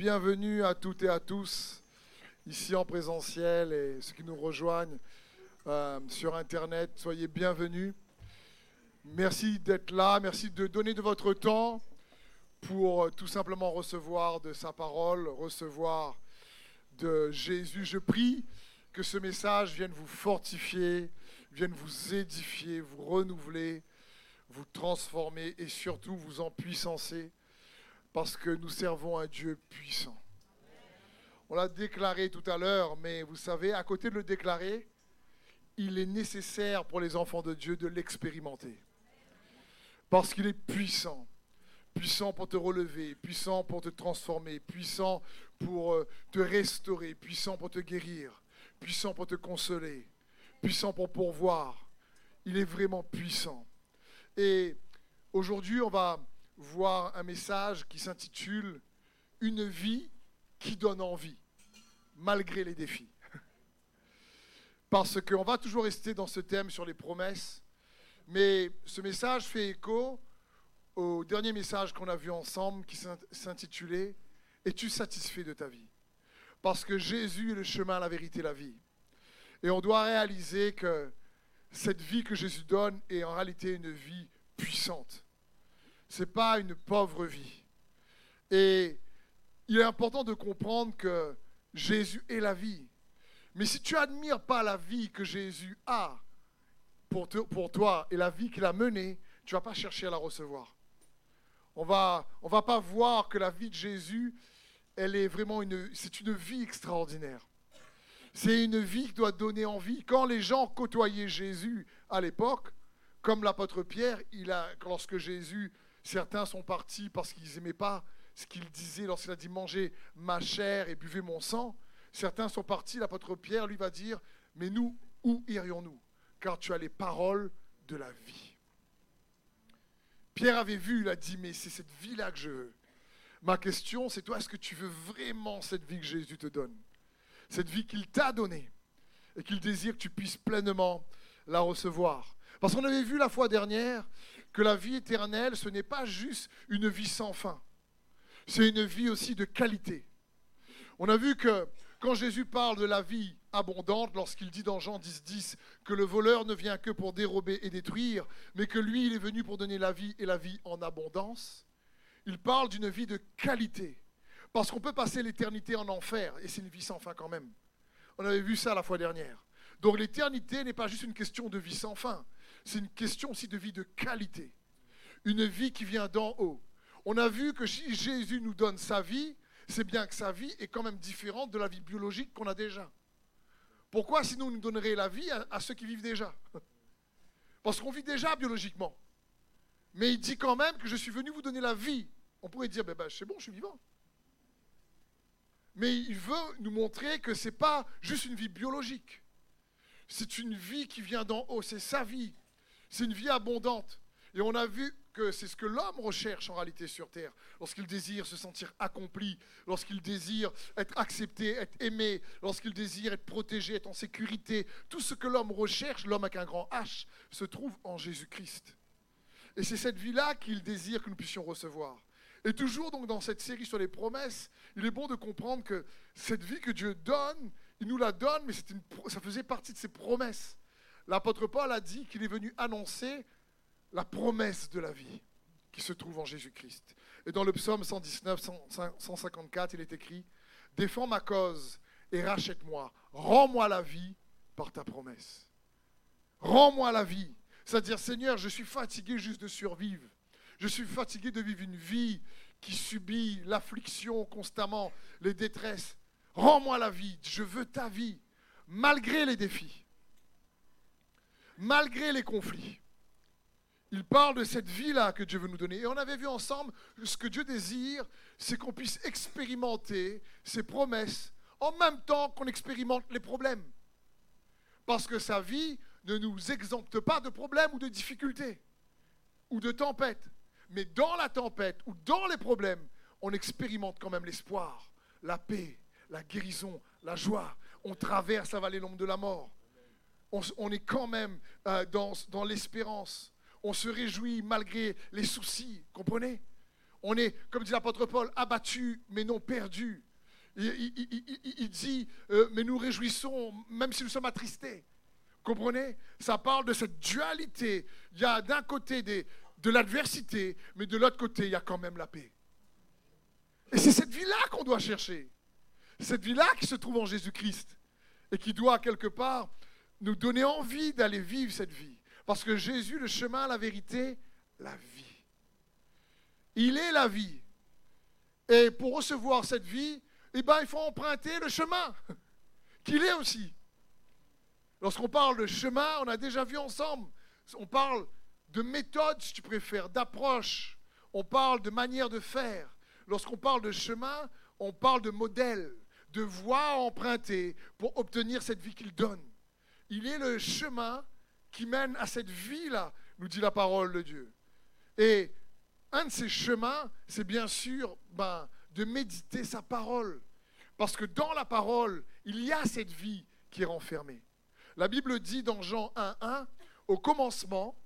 bienvenue à toutes et à tous, ici en présentiel et ceux qui nous rejoignent euh, sur Internet. Soyez bienvenus. Merci d'être là, merci de donner de votre temps pour euh, tout simplement recevoir de sa parole, recevoir de Jésus. Je prie que ce message vienne vous fortifier, vienne vous édifier, vous renouveler, vous transformer et surtout vous empuissancer parce que nous servons un Dieu puissant. On l'a déclaré tout à l'heure, mais vous savez, à côté de le déclarer, il est nécessaire pour les enfants de Dieu de l'expérimenter. Parce qu'il est puissant. Puissant pour te relever, puissant pour te transformer, puissant pour euh, te restaurer, puissant pour te guérir, puissant pour te consoler, puissant pour pourvoir. Il est vraiment puissant. Et aujourd'hui, on va voir un message qui s'intitule Une vie qui donne envie, malgré les défis. Parce qu'on va toujours rester dans ce thème sur les promesses, mais ce message fait écho au dernier message qu'on a vu ensemble qui s'intitulait Es-tu satisfait de ta vie? Parce que Jésus est le chemin, la vérité, la vie. Et on doit réaliser que cette vie que Jésus donne est en réalité une vie puissante ce n'est pas une pauvre vie. Et il est important de comprendre que Jésus est la vie. Mais si tu n'admires pas la vie que Jésus a pour, pour toi et la vie qu'il a menée, tu ne vas pas chercher à la recevoir. On va, on va pas voir que la vie de Jésus, elle est vraiment une, c'est une vie extraordinaire. C'est une vie qui doit donner envie. Quand les gens côtoyaient Jésus à l'époque, comme l'apôtre Pierre, il a, lorsque Jésus Certains sont partis parce qu'ils n'aimaient pas ce qu'il disait lorsqu'il a dit mangez ma chair et buvez mon sang. Certains sont partis, l'apôtre Pierre lui va dire, mais nous, où irions-nous? Car tu as les paroles de la vie. Pierre avait vu, il a dit, mais c'est cette vie-là que je veux. Ma question, c'est toi, est-ce que tu veux vraiment cette vie que Jésus te donne? Cette vie qu'il t'a donnée et qu'il désire que tu puisses pleinement la recevoir. Parce qu'on avait vu la fois dernière que la vie éternelle, ce n'est pas juste une vie sans fin. C'est une vie aussi de qualité. On a vu que quand Jésus parle de la vie abondante, lorsqu'il dit dans Jean 10, 10 que le voleur ne vient que pour dérober et détruire, mais que lui, il est venu pour donner la vie et la vie en abondance, il parle d'une vie de qualité. Parce qu'on peut passer l'éternité en enfer, et c'est une vie sans fin quand même. On avait vu ça la fois dernière. Donc l'éternité n'est pas juste une question de vie sans fin, c'est une question aussi de vie de qualité. Une vie qui vient d'en haut. On a vu que si Jésus nous donne sa vie, c'est bien que sa vie est quand même différente de la vie biologique qu'on a déjà. Pourquoi sinon nous donnerait la vie à, ceux qui vivent déjà? Parce qu'on vit déjà biologiquement. Mais il dit quand même que je suis venu vous donner la vie. On pourrait dire, ben, ben, c'est bon, je suis vivant. Mais il veut nous montrer que ce n'est pas juste une vie biologique. C'est une vie qui vient d'en haut, c'est sa vie. C'est une vie abondante. Et on a vu que c'est ce que l'homme recherche en réalité sur Terre, lorsqu'il désire se sentir accompli, lorsqu'il désire être accepté, être aimé, lorsqu'il désire être protégé, être en sécurité. Tout ce que l'homme recherche, l'homme avec un grand H, se trouve en Jésus-Christ. Et c'est cette vie-là qu'il désire que nous puissions recevoir. Et toujours donc dans cette série sur les promesses, il est bon de comprendre que cette vie que Dieu donne, il nous la donne, mais ça faisait partie de ses promesses. L'apôtre Paul a dit qu'il est venu annoncer la promesse de la vie qui se trouve en Jésus-Christ. Et dans le psaume 119, 154, il est écrit, Défends ma cause et rachète-moi, rends-moi la vie par ta promesse. Rends-moi la vie. C'est-à-dire, Seigneur, je suis fatigué juste de survivre. Je suis fatigué de vivre une vie qui subit l'affliction constamment, les détresses. Rends-moi la vie. Je veux ta vie, malgré les défis malgré les conflits. Il parle de cette vie-là que Dieu veut nous donner. Et on avait vu ensemble ce que Dieu désire, c'est qu'on puisse expérimenter ses promesses en même temps qu'on expérimente les problèmes. Parce que sa vie ne nous exempte pas de problèmes ou de difficultés ou de tempêtes. Mais dans la tempête ou dans les problèmes, on expérimente quand même l'espoir, la paix, la guérison, la joie. On traverse la vallée l'ombre de la mort on, est quand même euh, dans, dans l'espérance. On se réjouit malgré les soucis, comprenez? On est, comme dit l'apôtre Paul, abattu mais non perdu. Il, dit, euh, mais nous réjouissons même si nous sommes attristés. Comprenez? Ça parle de cette dualité. Il y a d'un côté de l'adversité, mais de l'autre côté, il y a quand même la paix. Et c'est cette vie-là qu'on doit chercher. Cette vie-là qui se trouve en Jésus-Christ et qui doit quelque part nous donner envie d'aller vivre cette vie. Parce que Jésus, le chemin, la vérité, la vie. Il est la vie. Et pour recevoir cette vie, eh ben, il faut emprunter le chemin qu'il est aussi. Lorsqu'on parle de chemin, on a déjà vu ensemble, on parle de méthode, si tu préfères, d'approche, on parle de manière de faire. Lorsqu'on parle de chemin, on parle de modèle, de voie à emprunter pour obtenir cette vie qu'il donne. Il est le chemin qui mène à cette vie-là, nous dit la parole de Dieu. Et un de ces chemins, c'est bien sûr ben, de méditer sa parole. Parce que dans la parole, il y a cette vie qui est renfermée. La Bible dit dans Jean 1.1, au commencement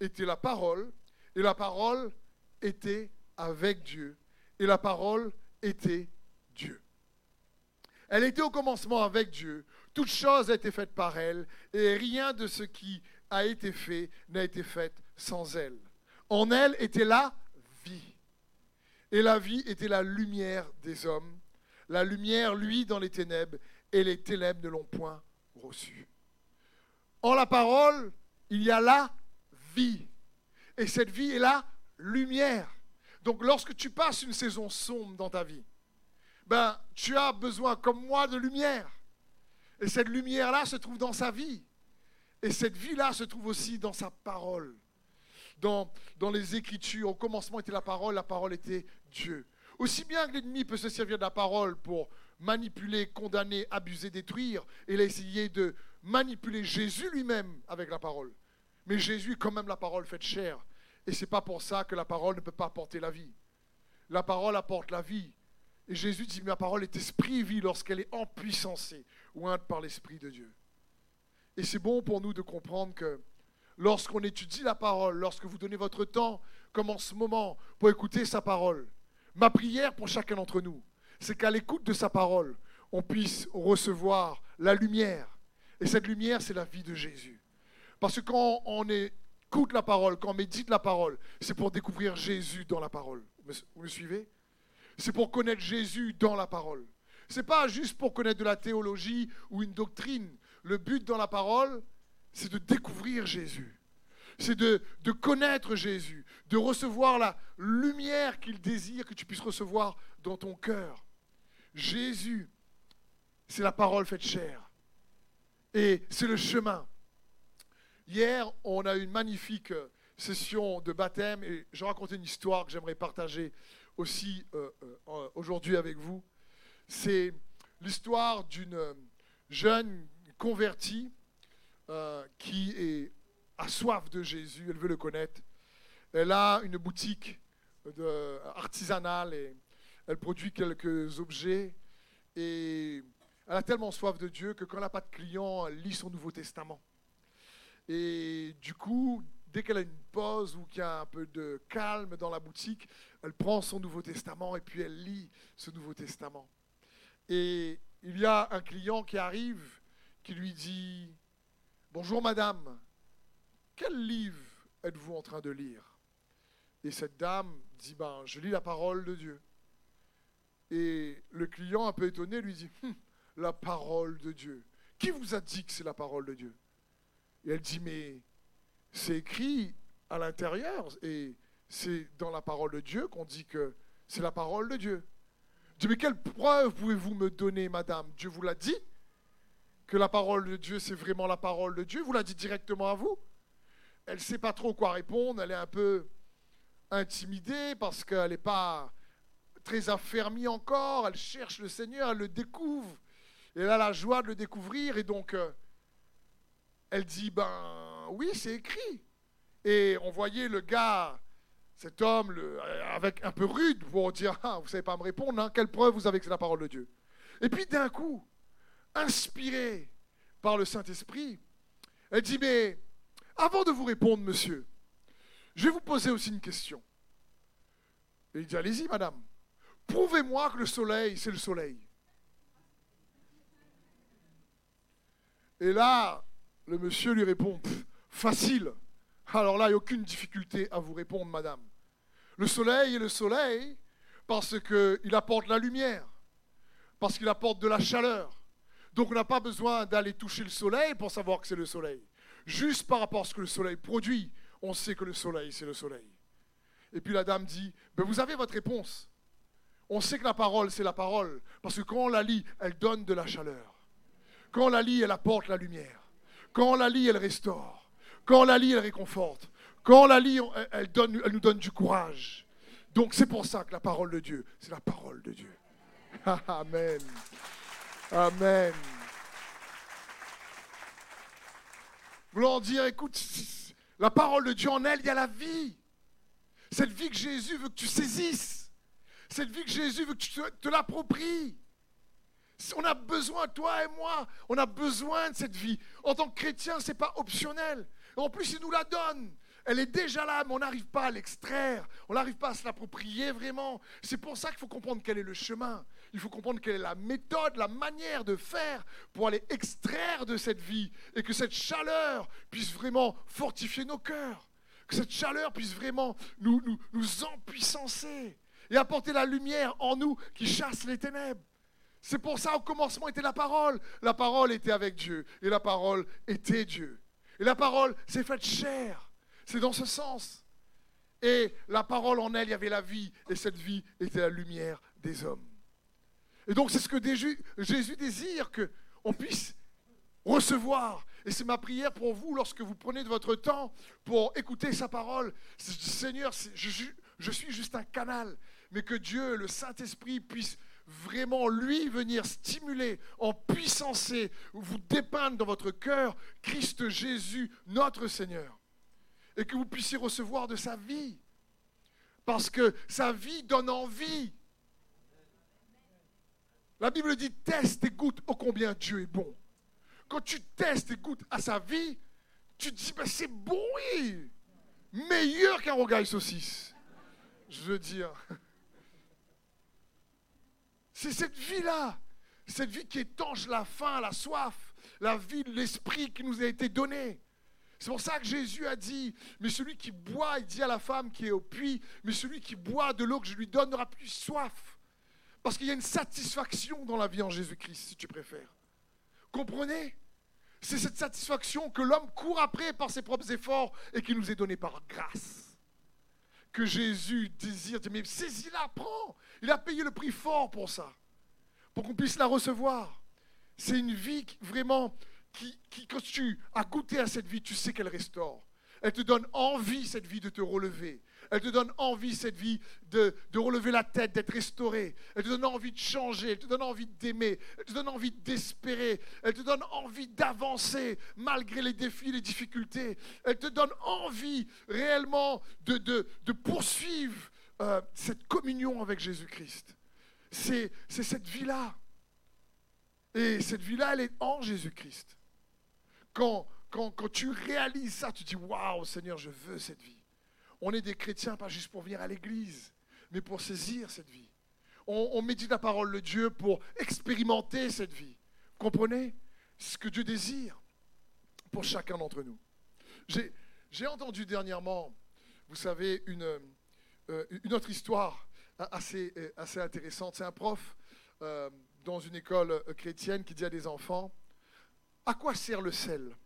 était la parole, et la parole était avec Dieu, et la parole était Dieu. Elle était au commencement avec Dieu, toute chose a été faite par elle, et rien de ce qui a été fait n'a été fait sans elle. En elle était la vie. Et la vie était la lumière des hommes. La lumière, lui, dans les ténèbres, et les ténèbres ne l'ont point reçue. En la parole, il y a la vie. Et cette vie est la lumière. Donc lorsque tu passes une saison sombre dans ta vie, ben, tu as besoin, comme moi, de lumière. Et cette lumière-là se trouve dans sa vie. Et cette vie-là se trouve aussi dans sa parole. Dans, les Écritures, au commencement était la parole, la parole était Dieu. Aussi bien que l'ennemi peut se servir de la parole pour manipuler, condamner, abuser, détruire, il a essayé de manipuler Jésus lui-même avec la parole. Mais Jésus quand même la parole faite chair. Et ce n'est pas pour ça que la parole ne peut pas apporter la vie. La parole apporte la vie. Et Jésus dit, ma parole est esprit et vie lorsqu'elle est empuissancée, ointe par l'Esprit de Dieu. Et c'est bon pour nous de comprendre que lorsqu'on étudie la parole, lorsque vous donnez votre temps, comme en ce moment, pour écouter sa parole, ma prière pour chacun d'entre nous, c'est qu'à l'écoute de sa parole, on puisse recevoir la lumière. Et cette lumière, c'est la vie de Jésus. Parce que quand on écoute la parole, quand on médite la parole, c'est pour découvrir Jésus dans la parole. Vous me suivez? C'est pour connaître Jésus dans la parole. Ce n'est pas juste pour connaître de la théologie ou une doctrine. Le but dans la parole, c'est de découvrir Jésus. C'est de, de, connaître Jésus, de recevoir la lumière qu'il désire que tu puisses recevoir dans ton cœur. Jésus, c'est la parole faite chair. Et c'est le chemin. Hier, on a eu une magnifique session de baptême et je racontais une histoire que j'aimerais partager aussi euh, euh, aujourd'hui avec vous. C'est l'histoire d'une jeune convertie euh, qui est, a soif de Jésus, elle veut le connaître. Elle a une boutique artisanale et elle produit quelques objets et elle a tellement soif de Dieu que quand elle n'a pas de clients, elle lit son Nouveau Testament. Et du coup, dès qu'elle a une pause ou qu'il y a un peu de calme dans la boutique, elle prend son Nouveau Testament et puis elle lit ce Nouveau Testament. Et il y a un client qui arrive qui lui dit Bonjour madame, quel livre êtes-vous en train de lire? Et cette dame dit Ben, je lis la parole de Dieu. Et le client, un peu étonné, lui dit hum, La parole de Dieu. Qui vous a dit que c'est la parole de Dieu? Et elle dit, mais c'est écrit à l'intérieur et c'est dans la parole de Dieu qu'on dit que c'est la parole de Dieu. Je dis, mais quelle preuve pouvez-vous me donner, madame? Dieu vous l'a dit Que la parole de Dieu, c'est vraiment la parole de Dieu. Vous l'a dit directement à vous. Elle ne sait pas trop quoi répondre, elle est un peu intimidée parce qu'elle n'est pas très affermie encore, elle cherche le Seigneur, elle le découvre, elle a la joie de le découvrir, et donc... Euh, elle dit, ben oui, c'est écrit. Et on voyait le gars, cet homme, avec un peu rude, pour dire, ah, vous ne savez pas me répondre, hein, quelle preuve vous avez que c'est la parole de Dieu? Et puis d'un coup, inspirée par le Saint-Esprit, elle dit, mais avant de vous répondre, monsieur, je vais vous poser aussi une question. Et il dit, allez-y, madame. Prouvez-moi que le soleil, c'est le soleil. Et là, le monsieur lui répond, facile. Alors là, il n'y a aucune difficulté à vous répondre, madame. Le soleil est le soleil parce qu'il apporte la lumière, parce qu'il apporte de la chaleur. Donc on n'a pas besoin d'aller toucher le soleil pour savoir que c'est le soleil. Juste par rapport à ce que le soleil produit, on sait que le soleil, c'est le soleil. Et puis la dame dit, ben vous avez votre réponse. On sait que la parole, c'est la parole, parce que quand on la lit, elle donne de la chaleur. Quand on la lit, elle apporte la lumière. Quand on la lit, elle restaure. Quand on la lit, elle réconforte. Quand on la lit, elle, nous donne du courage. Donc c'est pour ça que la parole de Dieu, c'est la parole de Dieu. Amen. Amen. Voulant dire, écoute, la parole de Dieu en elle, il y a la vie. Cette vie que Jésus veut que tu saisisses. Cette vie que Jésus veut que tu te l'appropries. On a besoin, toi et moi, on a besoin de cette vie. En tant que chrétien, ce n'est pas optionnel. En plus, il nous la donne. Elle est déjà là, mais on n'arrive pas à l'extraire. On n'arrive pas à se l'approprier vraiment. C'est pour ça qu'il faut comprendre quel est le chemin. Il faut comprendre quelle est la méthode, la manière de faire pour aller extraire de cette vie et que cette chaleur puisse vraiment fortifier nos cœurs. Que cette chaleur puisse vraiment nous, nous, nous empuissancer et apporter la lumière en nous qui chasse les ténèbres. C'est pour ça au commencement était la parole. La parole était avec Dieu et la parole était Dieu. Et la parole s'est faite chair. C'est dans ce sens. Et la parole en elle, il y avait la vie et cette vie était la lumière des hommes. Et donc c'est ce que Jésus désire qu'on puisse recevoir. Et c'est ma prière pour vous lorsque vous prenez de votre temps pour écouter sa parole. Seigneur, je, je suis juste un canal, mais que Dieu, le Saint-Esprit, puisse vraiment lui venir stimuler, en puissancer, vous dépeindre dans votre cœur Christ Jésus, notre Seigneur. Et que vous puissiez recevoir de sa vie. Parce que sa vie donne envie. La Bible dit teste et goûte ô combien Dieu est bon. Quand tu testes et goûtes à sa vie, tu te dis ben c'est bon, oui. Meilleur qu'un rogaille saucisse. Je veux dire. C'est cette vie-là, cette vie qui étanche la faim, la soif, la vie de l'esprit qui nous a été donnée. C'est pour ça que Jésus a dit, mais celui qui boit, il dit à la femme qui est au puits, mais celui qui boit de l'eau que je lui donne n'aura plus soif. Parce qu'il y a une satisfaction dans la vie en Jésus-Christ, si tu préfères. Comprenez? C'est cette satisfaction que l'homme court après par ses propres efforts et qui nous est donnée par grâce. Que Jésus désire, mais saisis-la, prends. Il a payé le prix fort pour ça, pour qu'on puisse la recevoir. C'est une vie vraiment qui, quand tu as goûté à cette vie, tu sais qu'elle restaure. Elle te donne envie, cette vie, de te relever. Elle te donne envie, cette vie, de, relever la tête, d'être restaurée. Elle te donne envie de changer. Elle te donne envie d'aimer. Elle te donne envie d'espérer. Elle te donne envie d'avancer malgré les défis, les difficultés. Elle te donne envie réellement de poursuivre euh, cette communion avec Jésus-Christ. C'est cette vie-là. Et cette vie-là, elle est en Jésus-Christ. Quand, quand, quand, tu réalises ça, tu dis Waouh, Seigneur, je veux cette vie. On est des chrétiens pas juste pour venir à l'église, mais pour saisir cette vie. On, médite la parole de Dieu pour expérimenter cette vie. Comprenez ce que Dieu désire pour chacun d'entre nous. J'ai entendu dernièrement, vous savez, une, euh, une autre histoire assez, assez intéressante. C'est un prof euh, dans une école chrétienne qui dit à des enfants, à quoi sert le sel?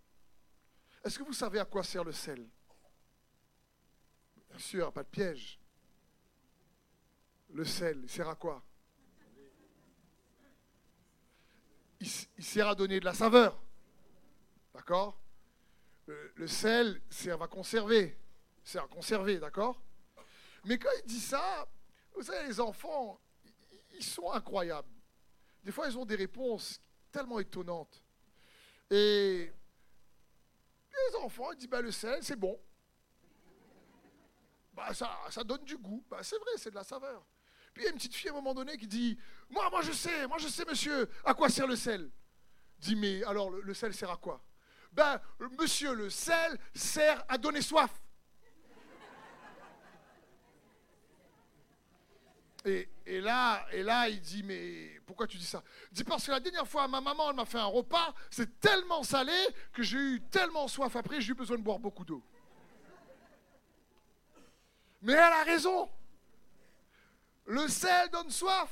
Est-ce que vous savez à quoi sert le sel? Bien sûr, pas de piège. Le sel, il sert à quoi? Il, sert à donner de la saveur. D'accord? Le, sel sert à conserver. Sert à conserver, d'accord? Mais quand il dit ça, vous savez, les enfants, ils sont incroyables. Des fois, ils ont des réponses tellement étonnantes. Et les enfants, disent, bah, le sel, c'est bon. Bah, ça, ça donne du goût. Bah, c'est vrai, c'est de la saveur. Puis il y a une petite fille à un moment donné qui dit, moi, moi je sais, moi je sais, monsieur, à quoi sert le sel Dit, mais alors, le, sel sert à quoi? Ben, monsieur, le sel sert à donner soif. Et, là, il dit, mais pourquoi tu dis ça? Il dit, parce que la dernière fois, ma maman, elle m'a fait un repas, c'est tellement salé que j'ai eu tellement soif après, j'ai eu besoin de boire beaucoup d'eau. Mais elle a raison. Le sel donne soif.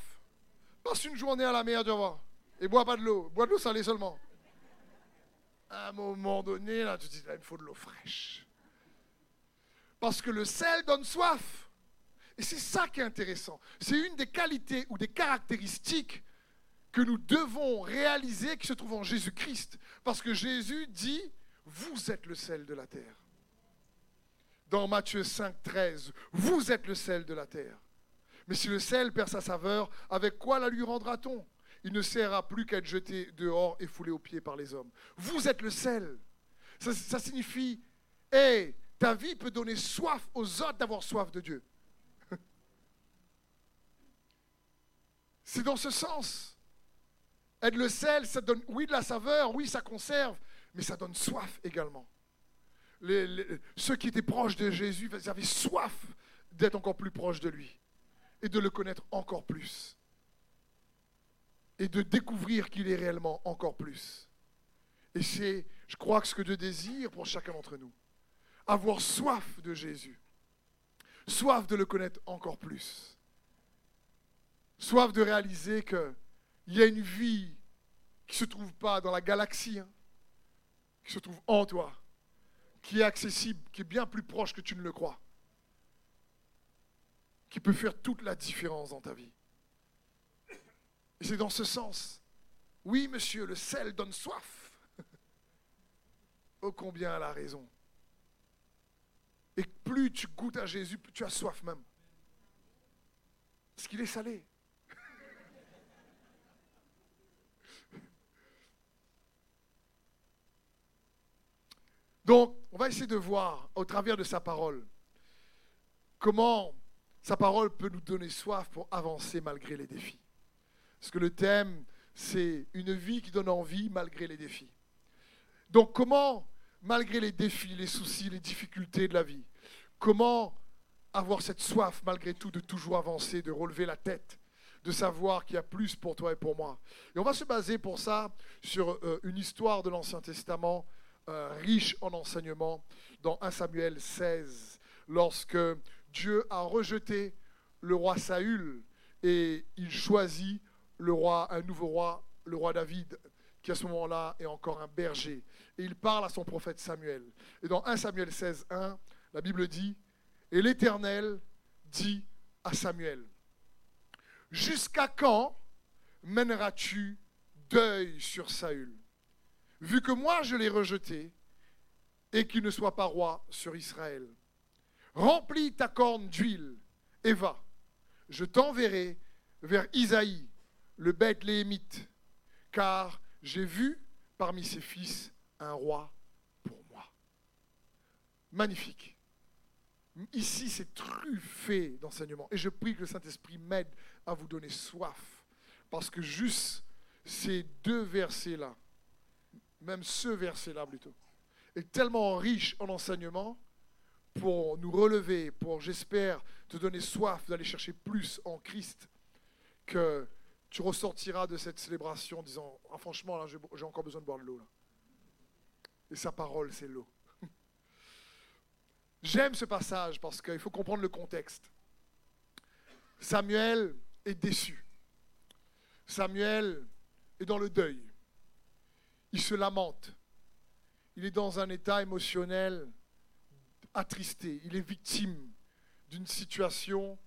Passe une journée à la mer, tu vas. Et bois pas de l'eau. Bois de l'eau salée seulement. À un moment donné, là, tu te dis, il me faut de l'eau fraîche. Parce que le sel donne soif. Et c'est ça qui est intéressant. C'est une des qualités ou des caractéristiques que nous devons réaliser qui se trouve en Jésus-Christ. Parce que Jésus dit, vous êtes le sel de la terre. Dans Matthieu 5, 13, vous êtes le sel de la terre. Mais si le sel perd sa saveur, avec quoi la lui rendra-t-on? Il ne sert plus qu'à être jeté dehors et foulé aux pieds par les hommes. Vous êtes le sel. Ça, signifie, hé, ta vie peut donner soif aux autres d'avoir soif de Dieu. C'est dans ce sens. Être le sel, ça donne, oui, de la saveur, oui, ça conserve, mais ça donne soif également. ceux qui étaient proches de Jésus, avaient soif d'être encore plus proches de lui et de le connaître encore plus. Et de découvrir qu'il est réellement encore plus. Et c'est, je crois, ce que Dieu désire pour chacun d'entre nous. Avoir soif de Jésus. Soif de le connaître encore plus. Soif de réaliser qu'il y a une vie qui ne se trouve pas dans la galaxie, hein, qui se trouve en toi, qui est accessible, qui est bien plus proche que tu ne le crois qui peut faire toute la différence dans ta vie. Et c'est dans ce sens. Oui, monsieur, le sel donne soif. oh combien elle a raison. Et plus tu goûtes à Jésus, plus tu as soif même. Parce qu'il est salé. Donc, on va essayer de voir au travers de sa parole comment sa parole peut nous donner soif pour avancer malgré les défis. Parce que le thème, c'est une vie qui donne envie malgré les défis. Donc comment, malgré les défis, les soucis, les difficultés de la vie, comment avoir cette soif malgré tout de toujours avancer, de relever la tête, de savoir qu'il y a plus pour toi et pour moi. Et on va se baser pour ça sur euh, une histoire de l'Ancien Testament riche en enseignements dans 1 Samuel 16, lorsque Dieu a rejeté le roi Saül et il choisit le roi, un nouveau roi, le roi David, qui à ce moment-là est encore un berger. Et il parle à son prophète Samuel. Et dans 1 Samuel 16, 1, la Bible dit, et l'Éternel dit à Samuel, Jusqu'à quand mèneras-tu deuil sur Saül, vu que moi je l'ai rejeté et qu'il ne soit pas roi sur Israël Remplis ta corne d'huile et va. Je t'enverrai vers Isaïe, le Bethléemite, car j'ai vu parmi ses fils un roi pour moi. Magnifique. Ici, c'est truffé d'enseignements. Et je prie que le Saint-Esprit m'aide à vous donner soif. Parce que juste ces deux versets-là, même ce verset-là plutôt, est tellement riche en enseignements pour nous relever, pour, j'espère, te donner soif d'aller chercher plus en Christ, que tu ressortiras de cette célébration en disant ah, Franchement, là, j'ai encore besoin de boire de l'eau. Et sa parole, c'est l'eau. J'aime ce passage parce qu'il faut comprendre le contexte. Samuel est déçu. Samuel est dans le deuil. Il se lamente. Il est dans un état émotionnel attristé, il est victime d'une situation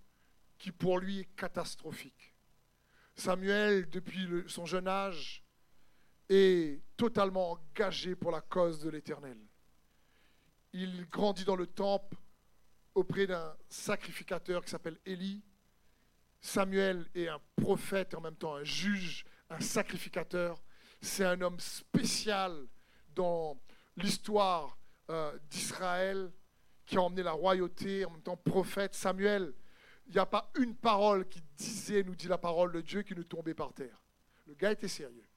qui pour lui est catastrophique. Samuel, depuis son jeune âge, est totalement engagé pour la cause de l'Éternel. Il grandit dans le temple auprès d'un sacrificateur qui s'appelle Élie. Samuel est un prophète en même temps un juge, un sacrificateur. C'est un homme spécial dans l'histoire euh, d'Israël qui a emmené la royauté, en même temps prophète, Samuel, il n'y a pas une parole qui disait, nous dit la parole de Dieu, qui ne tombait par terre. Le gars était sérieux.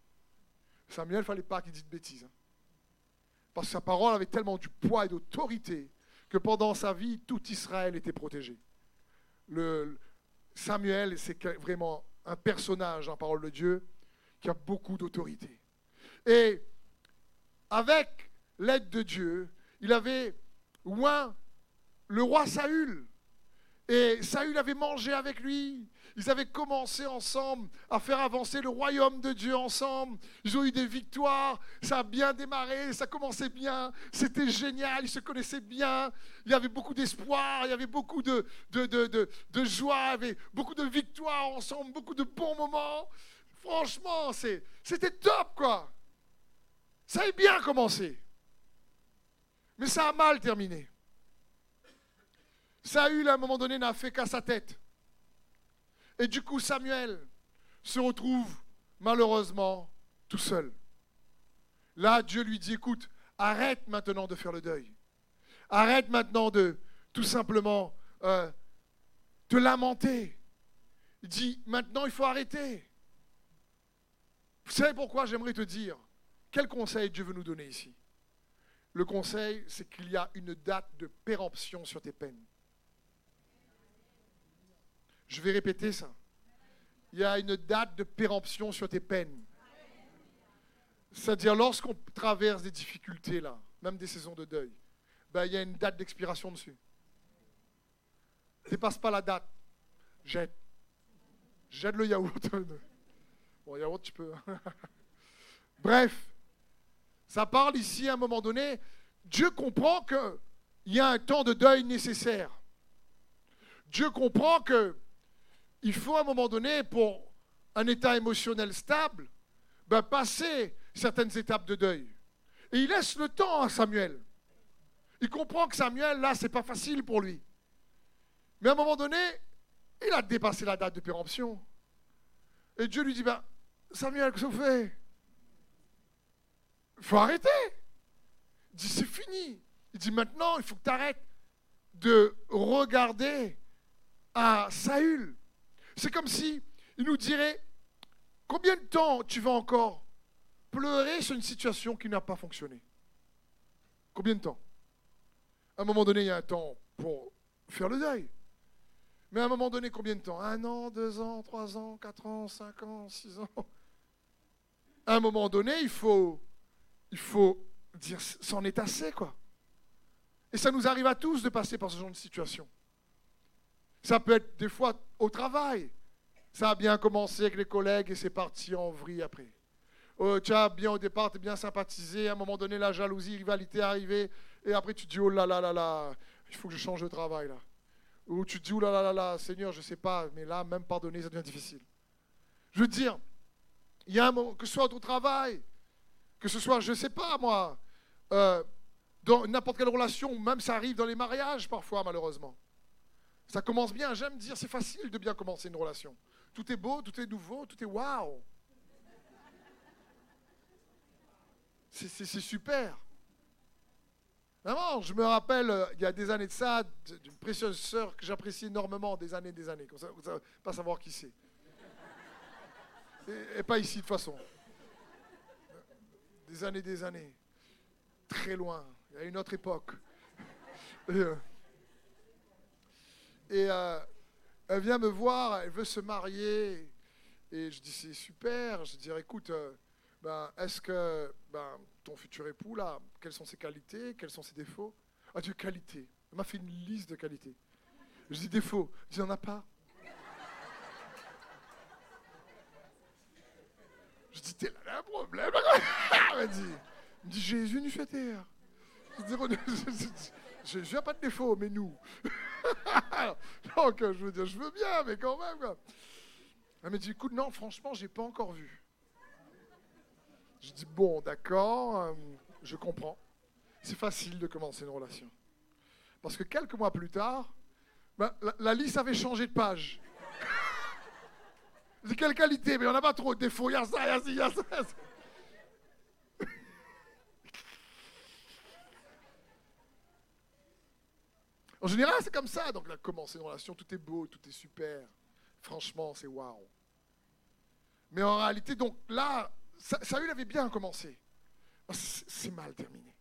Samuel, il ne fallait pas qu'il dise de bêtises. Hein. Parce que sa parole avait tellement du poids et d'autorité que pendant sa vie, tout Israël était protégé. Le, Samuel, c'est vraiment un personnage en parole de Dieu qui a beaucoup d'autorité. Et avec l'aide de Dieu, il avait loin le roi Saül. Et Saül avait mangé avec lui. Ils avaient commencé ensemble à faire avancer le royaume de Dieu ensemble. Ils ont eu des victoires. Ça a bien démarré. Ça commençait bien. C'était génial. Ils se connaissaient bien. Il y avait beaucoup d'espoir. Il y avait beaucoup de, de, joie. Il y avait beaucoup de victoires ensemble. Beaucoup de bons moments. Franchement, c'était top, quoi. Ça a bien commencé. Mais ça a mal terminé. Saül, à un moment donné, n'a fait qu'à sa tête. Et du coup, Samuel se retrouve malheureusement tout seul. Là, Dieu lui dit, écoute, arrête maintenant de faire le deuil. Arrête maintenant de tout simplement euh, te lamenter. Il dit, maintenant, il faut arrêter. Vous savez pourquoi j'aimerais te dire Quel conseil Dieu veut nous donner ici? Le conseil, c'est qu'il y a une date de péremption sur tes peines. Je vais répéter ça. Il y a une date de péremption sur tes peines. C'est-à-dire, lorsqu'on traverse des difficultés, là, même des saisons de deuil, ben, il y a une date d'expiration dessus. Dépasse pas la date. Jette. Jette le yaourt. peux. Bref, ça parle ici à un moment donné. Dieu comprend qu'il y a un temps de deuil nécessaire. Dieu comprend que il faut à un moment donné, pour un état émotionnel stable, ben, passer certaines étapes de deuil. Et il laisse le temps à Samuel. Il comprend que Samuel, là, c'est pas facile pour lui. Mais à un moment donné, il a dépassé la date de péremption. Et Dieu lui dit, ben, Samuel, qu'est-ce que vous Il faut arrêter. Il dit, c'est fini. Il dit, maintenant, il faut que tu arrêtes de regarder à Saül. C'est comme si il nous dirait combien de temps tu vas encore pleurer sur une situation qui n'a pas fonctionné? Combien de temps? À un moment donné, il y a un temps pour faire le deuil. Mais à un moment donné, combien de temps? Un an, deux ans, trois ans, quatre ans, cinq ans, six ans? À un moment donné, il faut, il faut dire c'en est assez, quoi. Et ça nous arrive à tous de passer par ce genre de situation. Ça peut être des fois au travail. Ça a bien commencé avec les collègues et c'est parti en vrille après. Oh, tu as bien au départ, tu es bien sympathisé. À un moment donné, la jalousie, rivalité est arrivée. Et après, tu te dis, oh là là là là, il faut que je change de travail là. Ou tu te dis, oh là là là là, Seigneur, je ne sais pas, mais là, même pardonner, ça devient difficile. Je veux dire, il y a un que ce soit au travail, que ce soit, je ne sais pas moi, euh, dans n'importe quelle relation, même ça arrive dans les mariages parfois, malheureusement. Ça commence bien. J'aime dire, c'est facile de bien commencer une relation. Tout est beau, tout est nouveau, tout est waouh. C'est super. Vraiment, je me rappelle, euh, il y a des années de ça, d'une précieuse sœur que j'apprécie énormément, des années des années. Comme ça, ne pas savoir qui c'est. Et, pas ici, de toute façon. Des années, des années. Très loin. Il y a une autre époque. Euh, et euh, elle vient me voir, elle veut se marier. Et je dis, c'est super. Je dis, écoute, euh, ben, est-ce que ben, ton futur époux, là, quelles sont ses qualités, quels sont ses défauts? Ah, Dieu, qualité. Elle m'a fait une liste de qualités. Je dis, défauts. Je il n'y en a pas. Dis, t'es là, un problème. Elle dit, dit Jésus nous fait dis, je n'ai pas de défaut, mais nous. Donc, je veux dire, je veux bien, mais quand même. Quoi. Elle me dit, écoute, non, franchement, j'ai pas encore vu. Je dis, bon, d'accord, euh, je comprends. C'est facile de commencer une relation. Parce que quelques mois plus tard, ben, la, liste avait changé de page. Dis, quelle qualité Mais on n'a pas trop de défauts. Il y a ça, il y a ça, il y a ça. En général, c'est comme ça. Donc, là, commencer une relation, tout est beau, tout est super. Franchement, c'est waouh. Mais en réalité, donc là, Samuel avait bien commencé. C'est mal terminé.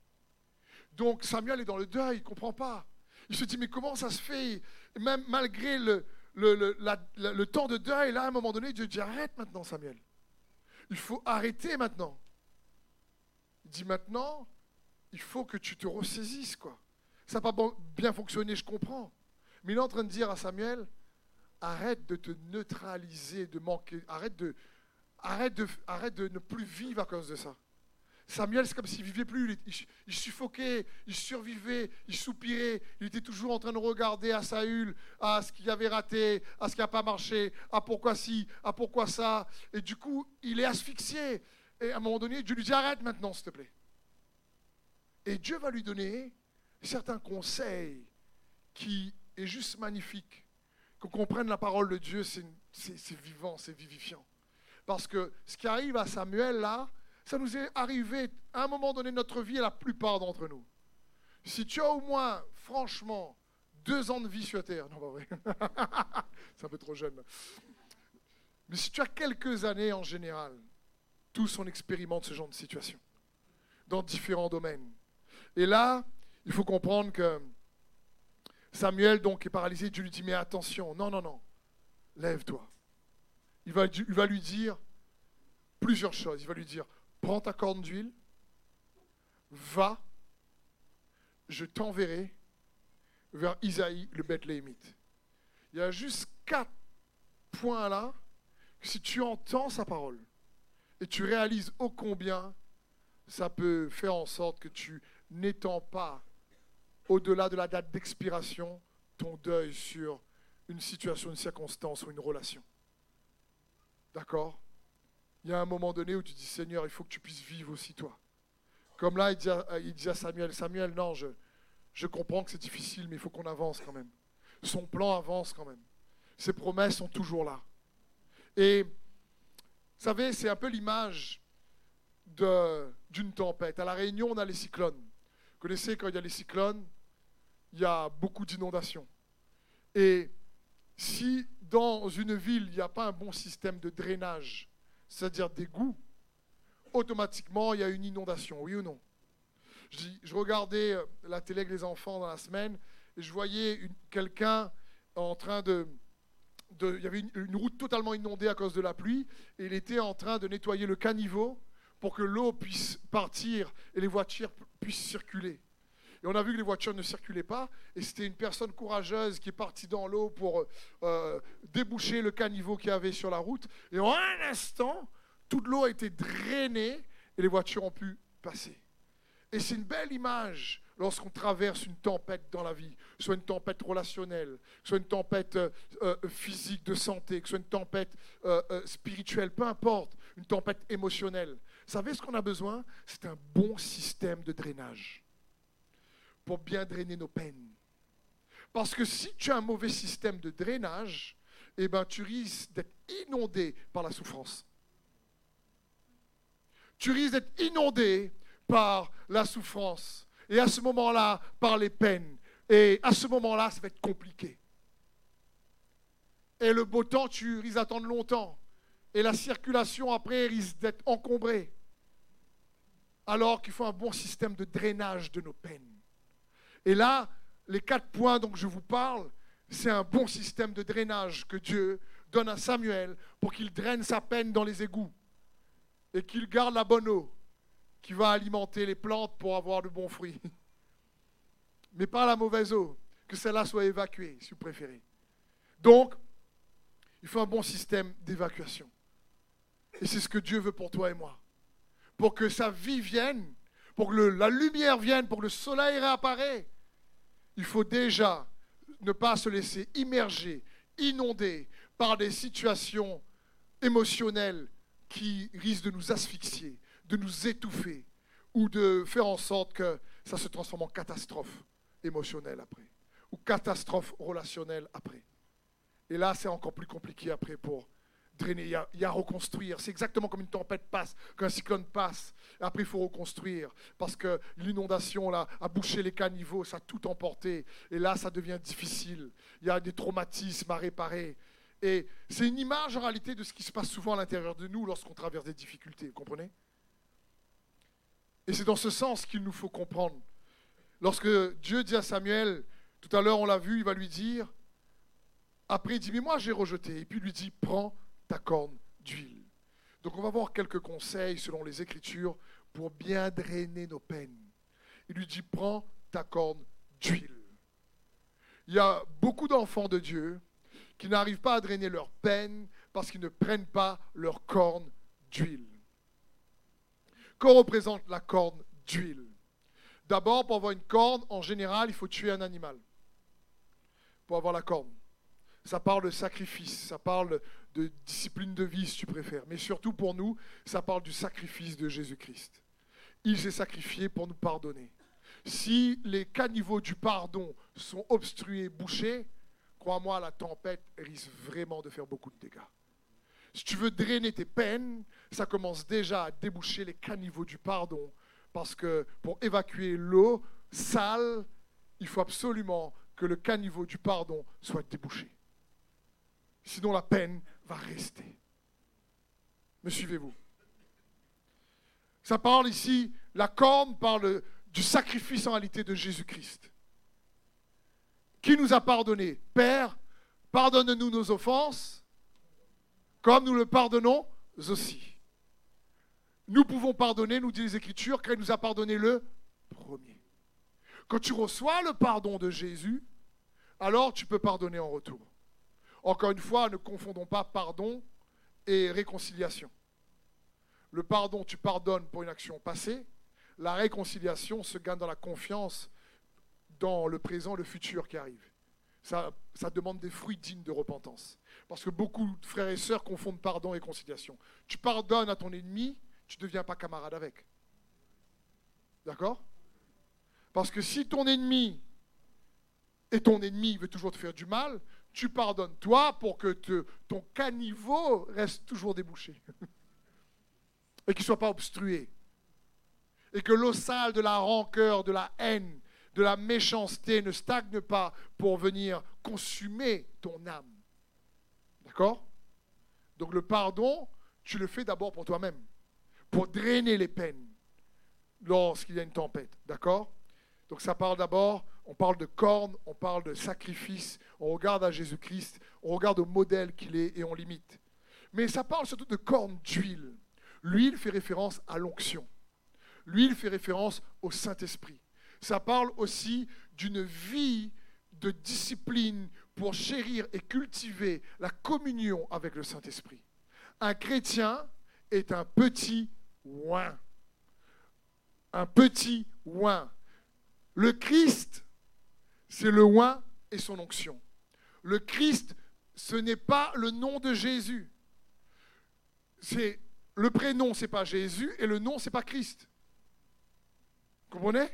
Donc Samuel est dans le deuil, il ne comprend pas. Il se dit, mais comment ça se fait? Même malgré le, le, temps de deuil, là, à un moment donné, Dieu dit arrête maintenant, Samuel. Il faut arrêter maintenant. Il dit maintenant, il faut que tu te ressaisisses, quoi. Ça n'a pas bien fonctionné, je comprends. Mais il est en train de dire à Samuel, arrête de te neutraliser, de manquer, arrête de, arrête de, arrête de ne plus vivre à cause de ça. Samuel, c'est comme s'il vivait plus, il, suffoquait, il survivait, il soupirait, il était toujours en train de regarder à Saül, à ce qu'il avait raté, à ce qui n'a pas marché, à pourquoi ci, à pourquoi ça. Et du coup, il est asphyxié. Et à un moment donné, Dieu lui dit arrête maintenant, s'il te plaît. Et Dieu va lui donner certains conseils qui est juste magnifique. Qu'on comprenne la parole de Dieu, c'est vivant, c'est vivifiant. Parce que ce qui arrive à Samuel là, ça nous est arrivé à un moment donné de notre vie à la plupart d'entre nous. Si tu as au moins, franchement, deux ans de vie sur Terre, non pas vrai, c'est un peu trop jeune. Mais si tu as quelques années en général, tous on expérimente ce genre de situation dans différents domaines. Et là, il faut comprendre que Samuel donc est paralysé. Dieu lui dit mais attention, non non non, lève-toi. Il va, il va lui dire plusieurs choses. Il va lui dire prends ta corne d'huile, va, je t'enverrai vers Isaïe le Bethléemite. Il y a juste quatre points là. que Si tu entends sa parole et tu réalises ô combien ça peut faire en sorte que tu n'étends pas au-delà de la date d'expiration ton deuil sur une situation, une circonstance ou une relation. D'accord? Il y a un moment donné où tu dis Seigneur, il faut que tu puisses vivre aussi toi. Comme là, il dit à, Samuel Samuel, non, je, je comprends que c'est difficile, mais il faut qu'on avance quand même. Son plan avance quand même. Ses promesses sont toujours là. Et, vous savez, c'est un peu l'image d'une tempête. À La Réunion, on a les cyclones. Vous connaissez, quand il y a les cyclones, il y a beaucoup d'inondations. Et si dans une ville, il n'y a pas un bon système de drainage, c'est-à-dire d'égout, automatiquement, il y a une inondation, oui ou non? Je, regardais euh, la télé avec les enfants dans la semaine et je voyais quelqu'un en train de, Il y avait une, route totalement inondée à cause de la pluie et il était en train de nettoyer le caniveau pour que l'eau puisse partir et les voitures pu- puissent circuler. Et on a vu que les voitures ne circulaient pas. Et c'était une personne courageuse qui est partie dans l'eau pour euh, déboucher le caniveau qu'il y avait sur la route. Et en un instant, toute l'eau a été drainée et les voitures ont pu passer. Et c'est une belle image lorsqu'on traverse une tempête dans la vie, soit une tempête relationnelle, soit une tempête euh, euh, physique de santé, que soit une tempête spirituelle, peu importe, une tempête émotionnelle. Vous savez ce qu'on a besoin? C'est un bon système de drainage pour bien drainer nos peines. Parce que si tu as un mauvais système de drainage, eh ben, tu risques d'être inondé par la souffrance. Tu risques d'être inondé par la souffrance. Et à ce moment-là, par les peines. Et à ce moment-là, ça va être compliqué. Et le beau temps, tu risques d'attendre longtemps. Et la circulation après risque d'être encombrée. Alors qu'il faut un bon système de drainage de nos peines. Et là, les quatre points dont je vous parle, c'est un bon système de drainage que Dieu donne à Samuel pour qu'il draine sa peine dans les égouts et qu'il garde la bonne eau qui va alimenter les plantes pour avoir de bons fruits. Mais pas la mauvaise eau, que celle-là soit évacuée, si vous préférez. Donc, il faut un bon système d'évacuation. Et c'est ce que Dieu veut pour toi et moi. Pour que sa vie vienne, pour que la lumière vienne, pour que le soleil réapparaisse, il faut déjà ne pas se laisser immerger, inonder par des situations émotionnelles qui risquent de nous asphyxier, de nous étouffer, ou de faire en sorte que ça se transforme en catastrophe émotionnelle après, ou catastrophe relationnelle après. Et là, c'est encore plus compliqué après pour drainer. Il y a, il reconstruire. C'est exactement comme une tempête passe, qu'un cyclone passe. Après, il faut reconstruire. Parce que l'inondation là, a bouché les caniveaux, ça a tout emporté. Et là, ça devient difficile. Il y a des traumatismes à réparer. Et c'est une image en réalité de ce qui se passe souvent à l'intérieur de nous lorsqu'on traverse des difficultés. Vous comprenez? Et c'est dans ce sens qu'il nous faut comprendre. Lorsque Dieu dit à Samuel, tout à l'heure on l'a vu, il va lui dire, Après, il dit, mais moi j'ai rejeté. Et puis il lui dit, prends ta corne d'huile. Donc on va voir quelques conseils selon les Écritures pour bien drainer nos peines. Il lui dit, prends ta corne d'huile. Il y a beaucoup d'enfants de Dieu qui n'arrivent pas à drainer leur peine parce qu'ils ne prennent pas leur corne d'huile. Que représente la corne d'huile? D'abord, pour avoir une corne, en général, il faut tuer un animal. Pour avoir la corne. Ça parle de sacrifice, ça parle de discipline de vie, si tu préfères. Mais surtout pour nous, ça parle du sacrifice de Jésus-Christ. Il s'est sacrifié pour nous pardonner. Si les caniveaux du pardon sont obstrués, bouchés, crois-moi, la tempête risque vraiment de faire beaucoup de dégâts. Si tu veux drainer tes peines, ça commence déjà à déboucher les caniveaux du pardon. Parce que pour évacuer l'eau sale, il faut absolument que le caniveau du pardon soit débouché. Sinon, la peine va rester. Me suivez-vous? Ça parle ici, la corne parle du sacrifice en réalité de Jésus-Christ. Qui nous a pardonné? Père, pardonne-nous nos offenses, comme nous le pardonnons aussi. Nous pouvons pardonner, nous dit les Écritures, car il nous a pardonné le premier. Quand tu reçois le pardon de Jésus, alors tu peux pardonner en retour. Encore une fois, ne confondons pas pardon et réconciliation. Le pardon, tu pardonnes pour une action passée. La réconciliation se gagne dans la confiance dans le présent, le futur qui arrive. Ça, ça demande des fruits dignes de repentance. Parce que beaucoup de frères et sœurs confondent pardon et réconciliation. Tu pardonnes à ton ennemi, tu ne deviens pas camarade avec. D'accord? Parce que si ton ennemi et ton ennemi veut toujours te faire du mal, tu pardonnes toi pour que ton caniveau reste toujours débouché. et qu'il ne soit pas obstrué. Et que l'eau sale de la rancœur, de la haine, de la méchanceté ne stagne pas pour venir consumer ton âme. D'accord? Donc le pardon, tu le fais d'abord pour toi-même, pour drainer les peines lorsqu'il y a une tempête. D'accord? Donc ça parle d'abord on parle de cornes, on parle de sacrifice, on regarde à Jésus-Christ, on regarde au modèle qu'il est et on limite. Mais ça parle surtout de cornes d'huile. L'huile fait référence à l'onction. L'huile fait référence au Saint-Esprit. Ça parle aussi d'une vie de discipline pour chérir et cultiver la communion avec le Saint-Esprit. Un chrétien est un petit oin. Un petit oin. Le Christ c'est le oin et son onction. Le Christ, ce n'est pas le nom de Jésus. C'est le prénom, c'est pas Jésus, et le nom, c'est pas Christ. Vous comprenez?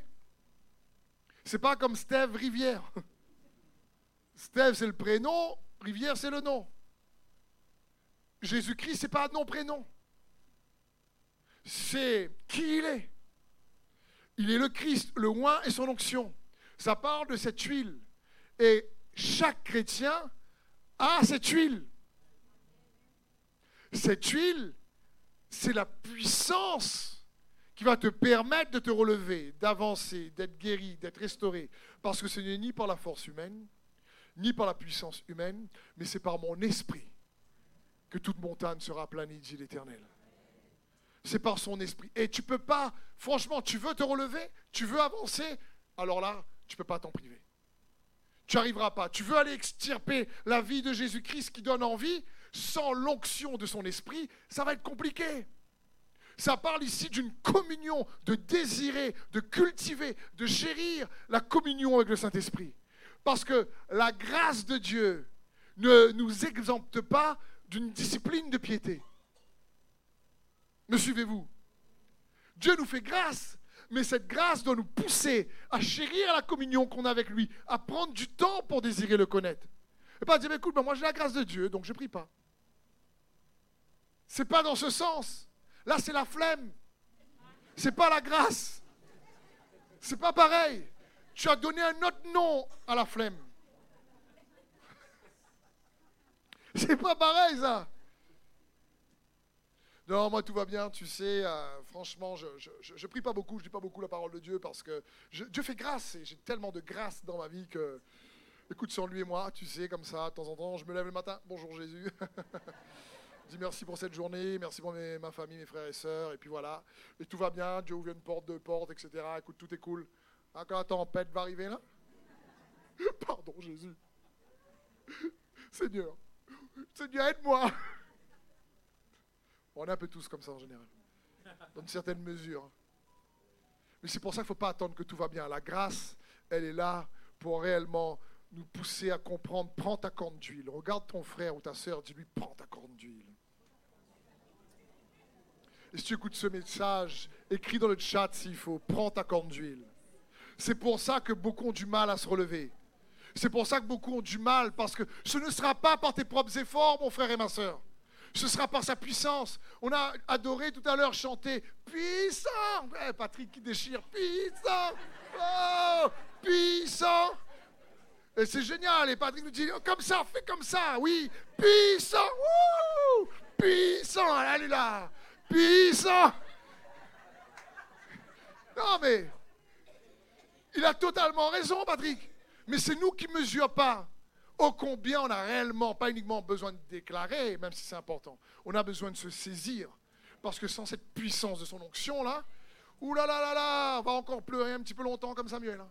C'est pas comme Steve Rivière. Steve, c'est le prénom, Rivière, c'est le nom. Jésus-Christ, c'est pas un nom prénom. C'est qui il est. Il est le Christ, le oin et son onction. Ça parle de cette huile. Et chaque chrétien a cette huile. Cette huile, c'est la puissance qui va te permettre de te relever, d'avancer, d'être guéri, d'être restauré. Parce que ce n'est ni par la force humaine, ni par la puissance humaine, mais c'est par mon esprit que toute montagne sera aplanie, dit l'Éternel. C'est par son esprit. Et tu peux pas, franchement, tu veux te relever, tu veux avancer, alors là, tu ne peux pas t'en priver. Tu n'arriveras pas. Tu veux aller extirper la vie de Jésus-Christ qui donne envie sans l'onction de son esprit, ça va être compliqué. Ça parle ici d'une communion, de désirer, de cultiver, de chérir la communion avec le Saint-Esprit. Parce que la grâce de Dieu ne nous exempte pas d'une discipline de piété. Me suivez-vous? Dieu nous fait grâce, mais cette grâce doit nous pousser à chérir la communion qu'on a avec lui, à prendre du temps pour désirer le connaître. Et pas dire, écoute, ben, moi j'ai la grâce de Dieu, donc je ne prie pas. C'est pas dans ce sens. Là, c'est la flemme. C'est pas la grâce. C'est pas pareil. Tu as donné un autre nom à la flemme. C'est pas pareil, ça. Non, moi tout va bien, tu sais, euh, franchement, je, ne prie pas beaucoup, je dis pas beaucoup la parole de Dieu parce que Dieu fait grâce et j'ai tellement de grâce dans ma vie que Écoute, sans lui et moi, tu sais, comme ça, de temps en temps, je me lève le matin, bonjour Jésus. je dis merci pour cette journée, merci pour ma famille, mes frères et sœurs, et puis voilà. Et tout va bien, Dieu ouvre une porte, deux portes, etc. Écoute, tout est cool. Quand la tempête va arriver là? Pardon Jésus. Seigneur, Seigneur, aide-moi. On est un peu tous comme ça en général, dans une certaine mesure. Mais c'est pour ça qu'il ne faut pas attendre que tout va bien. La grâce, elle est là pour réellement nous pousser à comprendre. Prends ta corne d'huile. Regarde ton frère ou ta soeur, dis-lui, prends ta corne d'huile. Et si tu écoutes ce message, écris dans le chat s'il faut, prends ta corne d'huile. C'est pour ça que beaucoup ont du mal à se relever. C'est pour ça que beaucoup ont du mal, parce que ce ne sera pas par tes propres efforts, mon frère et ma soeur. Ce sera par sa puissance. On a adoré tout à l'heure chanter puissant. Patrick qui déchire puissant. Oh, puissant. Et c'est génial. Et Patrick nous dit oh, comme ça, fais comme ça. Oui, puissant. puissant. Allez là. Puissant. Non mais, il a totalement raison, Patrick. Mais c'est nous qui ne mesurons pas ô combien on a réellement, pas uniquement besoin de déclarer, même si c'est important, on a besoin de se saisir. Parce que sans cette puissance de son onction, là, oulala, là là là, on va encore pleurer un petit peu longtemps comme Samuel. Hein.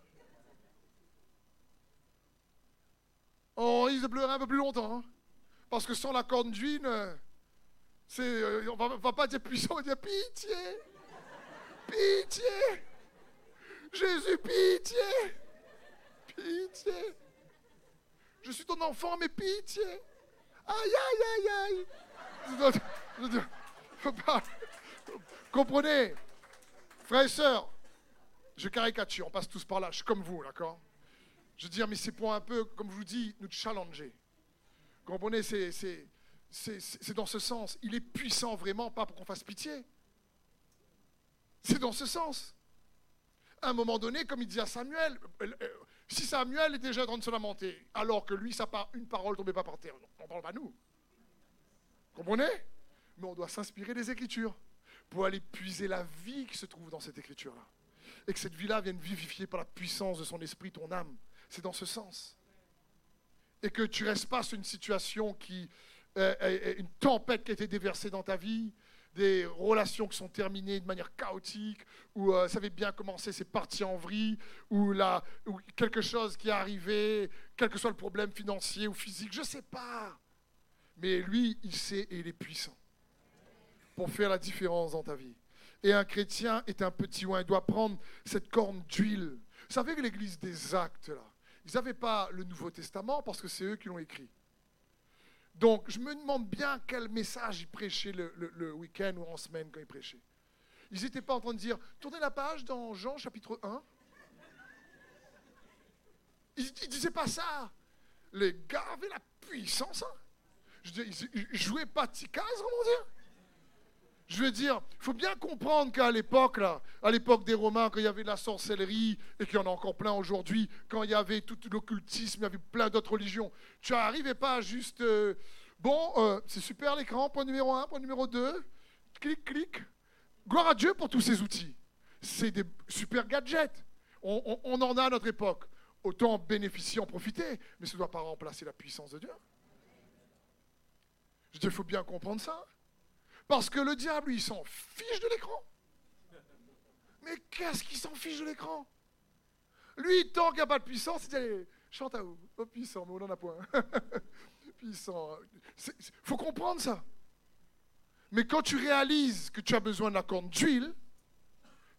On risque de pleurer un peu plus longtemps. Hein. Parce que sans la corne d'huile, c'est, euh, on ne va pas dire puissant, on va dire pitié. Pitié. Jésus, pitié. Pitié. Je suis ton enfant, mais pitié. Aïe, aïe, aïe, aïe. Comprenez, frères et sœurs, je caricature, on passe tous par là, je suis comme vous, d'accord? Je veux dire, mais c'est pour un peu, comme je vous dis, nous challenger. Comprenez, c'est dans ce sens. Il est puissant vraiment, pas pour qu'on fasse pitié. C'est dans ce sens. À un moment donné, comme il dit à Samuel, euh, euh, si Samuel est déjà en train de se lamenter, alors que lui, ça part, une parole ne tombait pas par terre, on ne parle pas nous. Comprenez? Mais on doit s'inspirer des Écritures pour aller puiser la vie qui se trouve dans cette Écriture-là. Et que cette vie-là vienne vivifier par la puissance de son esprit ton âme. C'est dans ce sens. Et que tu restes pas sur une situation qui est une tempête qui a été déversée dans ta vie, des relations qui sont terminées de manière chaotique, ou euh, ça avait bien commencé, c'est parti en vrille, ou, quelque chose qui est arrivé, quel que soit le problème financier ou physique, je ne sais pas. Mais lui, il sait et il est puissant pour faire la différence dans ta vie. Et un chrétien est un petit oin, il doit prendre cette corne d'huile. Vous savez que l'église des actes, ils n'avaient pas le Nouveau Testament parce que c'est eux qui l'ont écrit. Donc, je me demande bien quel message ils prêchaient le, week-end ou en semaine quand ils prêchaient. Ils n'étaient pas en train de dire tournez la page dans Jean chapitre 1. Ils ne disaient pas ça. Les gars avaient la puissance. Hein. Je ils jouaient pas ticaz, comment dire je veux dire, il faut bien comprendre qu'à l'époque, là, à l'époque des Romains, quand il y avait la sorcellerie, et qu'il y en a encore plein aujourd'hui, quand il y avait tout l'occultisme, il y avait plein d'autres religions, tu n'arrivais pas à juste... Euh, bon, euh, c'est super l'écran, point numéro 1, point numéro 2, clic, clic. Gloire à Dieu pour tous ces outils. C'est des super gadgets. On, en a à notre époque. Autant bénéficier, en profiter, mais ça ne doit pas remplacer la puissance de Dieu. Je dis, il faut bien comprendre ça. Parce que le diable, lui, il s'en fiche de l'écran. Mais qu'est-ce qu'il s'en fiche de l'écran? Lui, tant qu'il n'y pas de puissance, il dit chante à vous. Oh, puissant, mais on n'en a point. puissant. Il faut comprendre ça. Mais quand tu réalises que tu as besoin de la corne d'huile,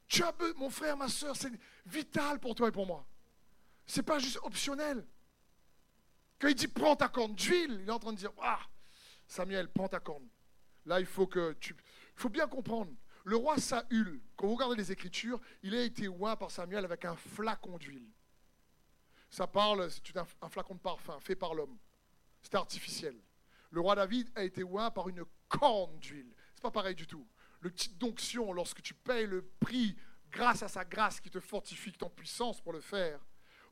tu as mon frère, ma soeur, c'est vital pour toi et pour moi. Ce n'est pas juste optionnel. Quand il dit prends ta corne d'huile, il est en train de dire Ah, Samuel, prends ta corne. Là, il faut que tu. Il faut bien comprendre. Le roi Saül, quand vous regardez les Écritures, il a été oint par Samuel avec un flacon d'huile. Ça parle, c'est un, flacon de parfum fait par l'homme. C'est artificiel. Le roi David a été oint par une corne d'huile. C'est pas pareil du tout. Le petit d'onction, lorsque tu payes le prix grâce à sa grâce qui te fortifie, ton puissance pour le faire,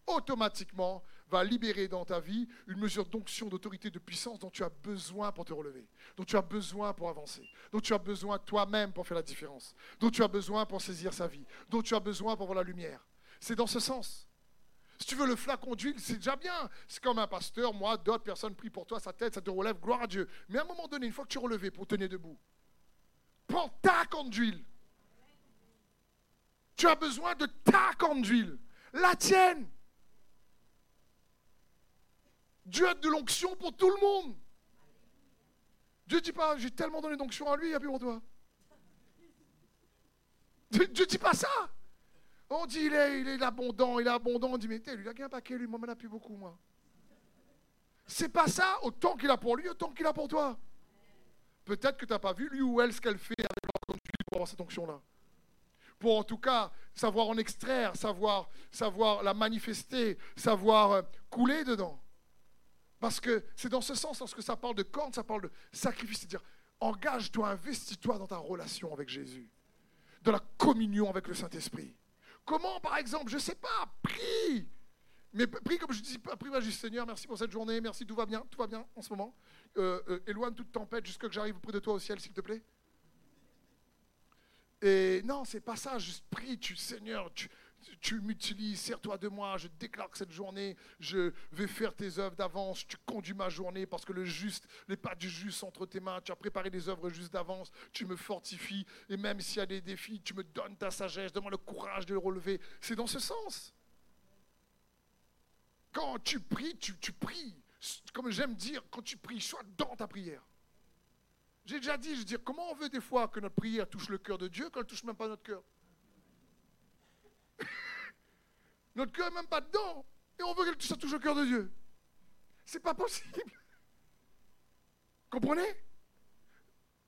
automatiquement, va libérer dans ta vie une mesure d'onction, d'autorité, de puissance dont tu as besoin pour te relever, dont tu as besoin pour avancer, dont tu as besoin toi-même pour faire la différence, dont tu as besoin pour saisir sa vie, dont tu as besoin pour voir la lumière. C'est dans ce sens. Si tu veux le flacon d'huile, c'est déjà bien. C'est comme un pasteur, moi, d'autres personnes prient pour toi, sa tête, ça te relève, gloire à Dieu. Mais à un moment donné, une fois que tu es relevé pour tenir debout, prends ta corne d'huile. Tu as besoin de ta corne d'huile, la tienne. Dieu a de l'onction pour tout le monde. Dieu ne dit pas, j'ai tellement donné d'onction à lui, il n'y a plus pour toi. Dieu ne dit pas ça. On dit, il est, il est abondant, il est abondant. On dit, mais lui, il a gagné un paquet, lui, moi, il n'en a plus beaucoup, moi. C'est pas ça, autant qu'il a pour lui, autant qu'il a pour toi. Peut-être que tu n'as pas vu, lui ou elle, ce qu'elle fait avec leur pour avoir cette onction-là. Pour en tout cas savoir en extraire, savoir, savoir la manifester, savoir euh, couler dedans. Parce que c'est dans ce sens, lorsque ça parle de corne, ça parle de sacrifice, c'est-à-dire engage-toi, investis-toi dans ta relation avec Jésus, dans la communion avec le Saint-Esprit. Comment, par exemple, je ne sais pas, prie. Mais prie comme je dis, prie, va juste Seigneur, merci pour cette journée, merci, tout va bien, tout va bien en ce moment. Euh, euh, éloigne toute tempête jusqu'à que j'arrive auprès de toi au ciel, s'il te plaît. Et non, c'est pas ça, juste prie, tu, Seigneur, tu, tu m'utilises, sers-toi de moi, je déclare que cette journée, je vais faire tes œuvres d'avance, tu conduis ma journée parce que le juste, les pas du juste sont entre tes mains, tu as préparé des œuvres justes d'avance, tu me fortifies, et même s'il y a des défis, tu me donnes ta sagesse, donne-moi le courage de le relever. C'est dans ce sens. Quand tu pries, tu, tu pries. Comme j'aime dire, quand tu pries, sois dans ta prière. J'ai déjà dit, je veux dire, comment on veut des fois que notre prière touche le cœur de Dieu quand elle ne touche même pas notre cœur? Notre cœur n'est même pas dedans. Et on veut que ça touche le cœur de Dieu. C'est pas possible. Comprenez?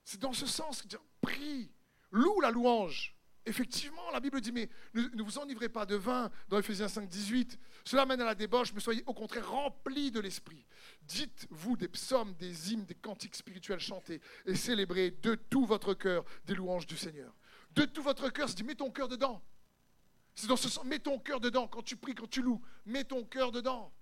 C'est dans ce sens que prie, loue la louange. Effectivement, la Bible dit, mais ne, vous enivrez pas de vin dans Ephésiens 5, 18. Cela mène à la débauche, mais soyez au contraire remplis de l'esprit. Dites-vous des psaumes, des hymnes, des cantiques spirituels chantés et célébrez de tout votre cœur des louanges du Seigneur. De tout votre cœur, c'est dit, mets ton cœur dedans. C'est dans ce sens, mets ton cœur dedans. Quand tu pries, quand tu loues, mets ton cœur dedans.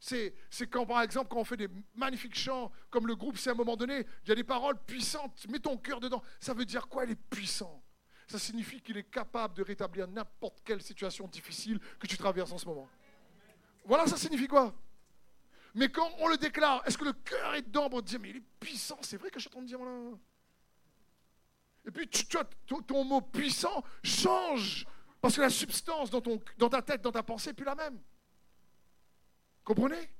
C'est, quand, par exemple, quand on fait des magnifiques chants, comme le groupe, c'est à un moment donné, il y a des paroles puissantes. Mets ton cœur dedans. Ça veut dire quoi Il est puissant. Ça signifie qu'il est capable de rétablir n'importe quelle situation difficile que tu traverses en ce moment. Voilà, ça signifie quoi? Mais quand on le déclare, est-ce que le cœur est dedans pour dire, mais il est puissant? C'est vrai que je suis en train de dire, voilà. Et puis, tu, ton mot puissant change parce que la substance dans, ton, dans ta tête, dans ta pensée, n'est plus la même. Comprenez?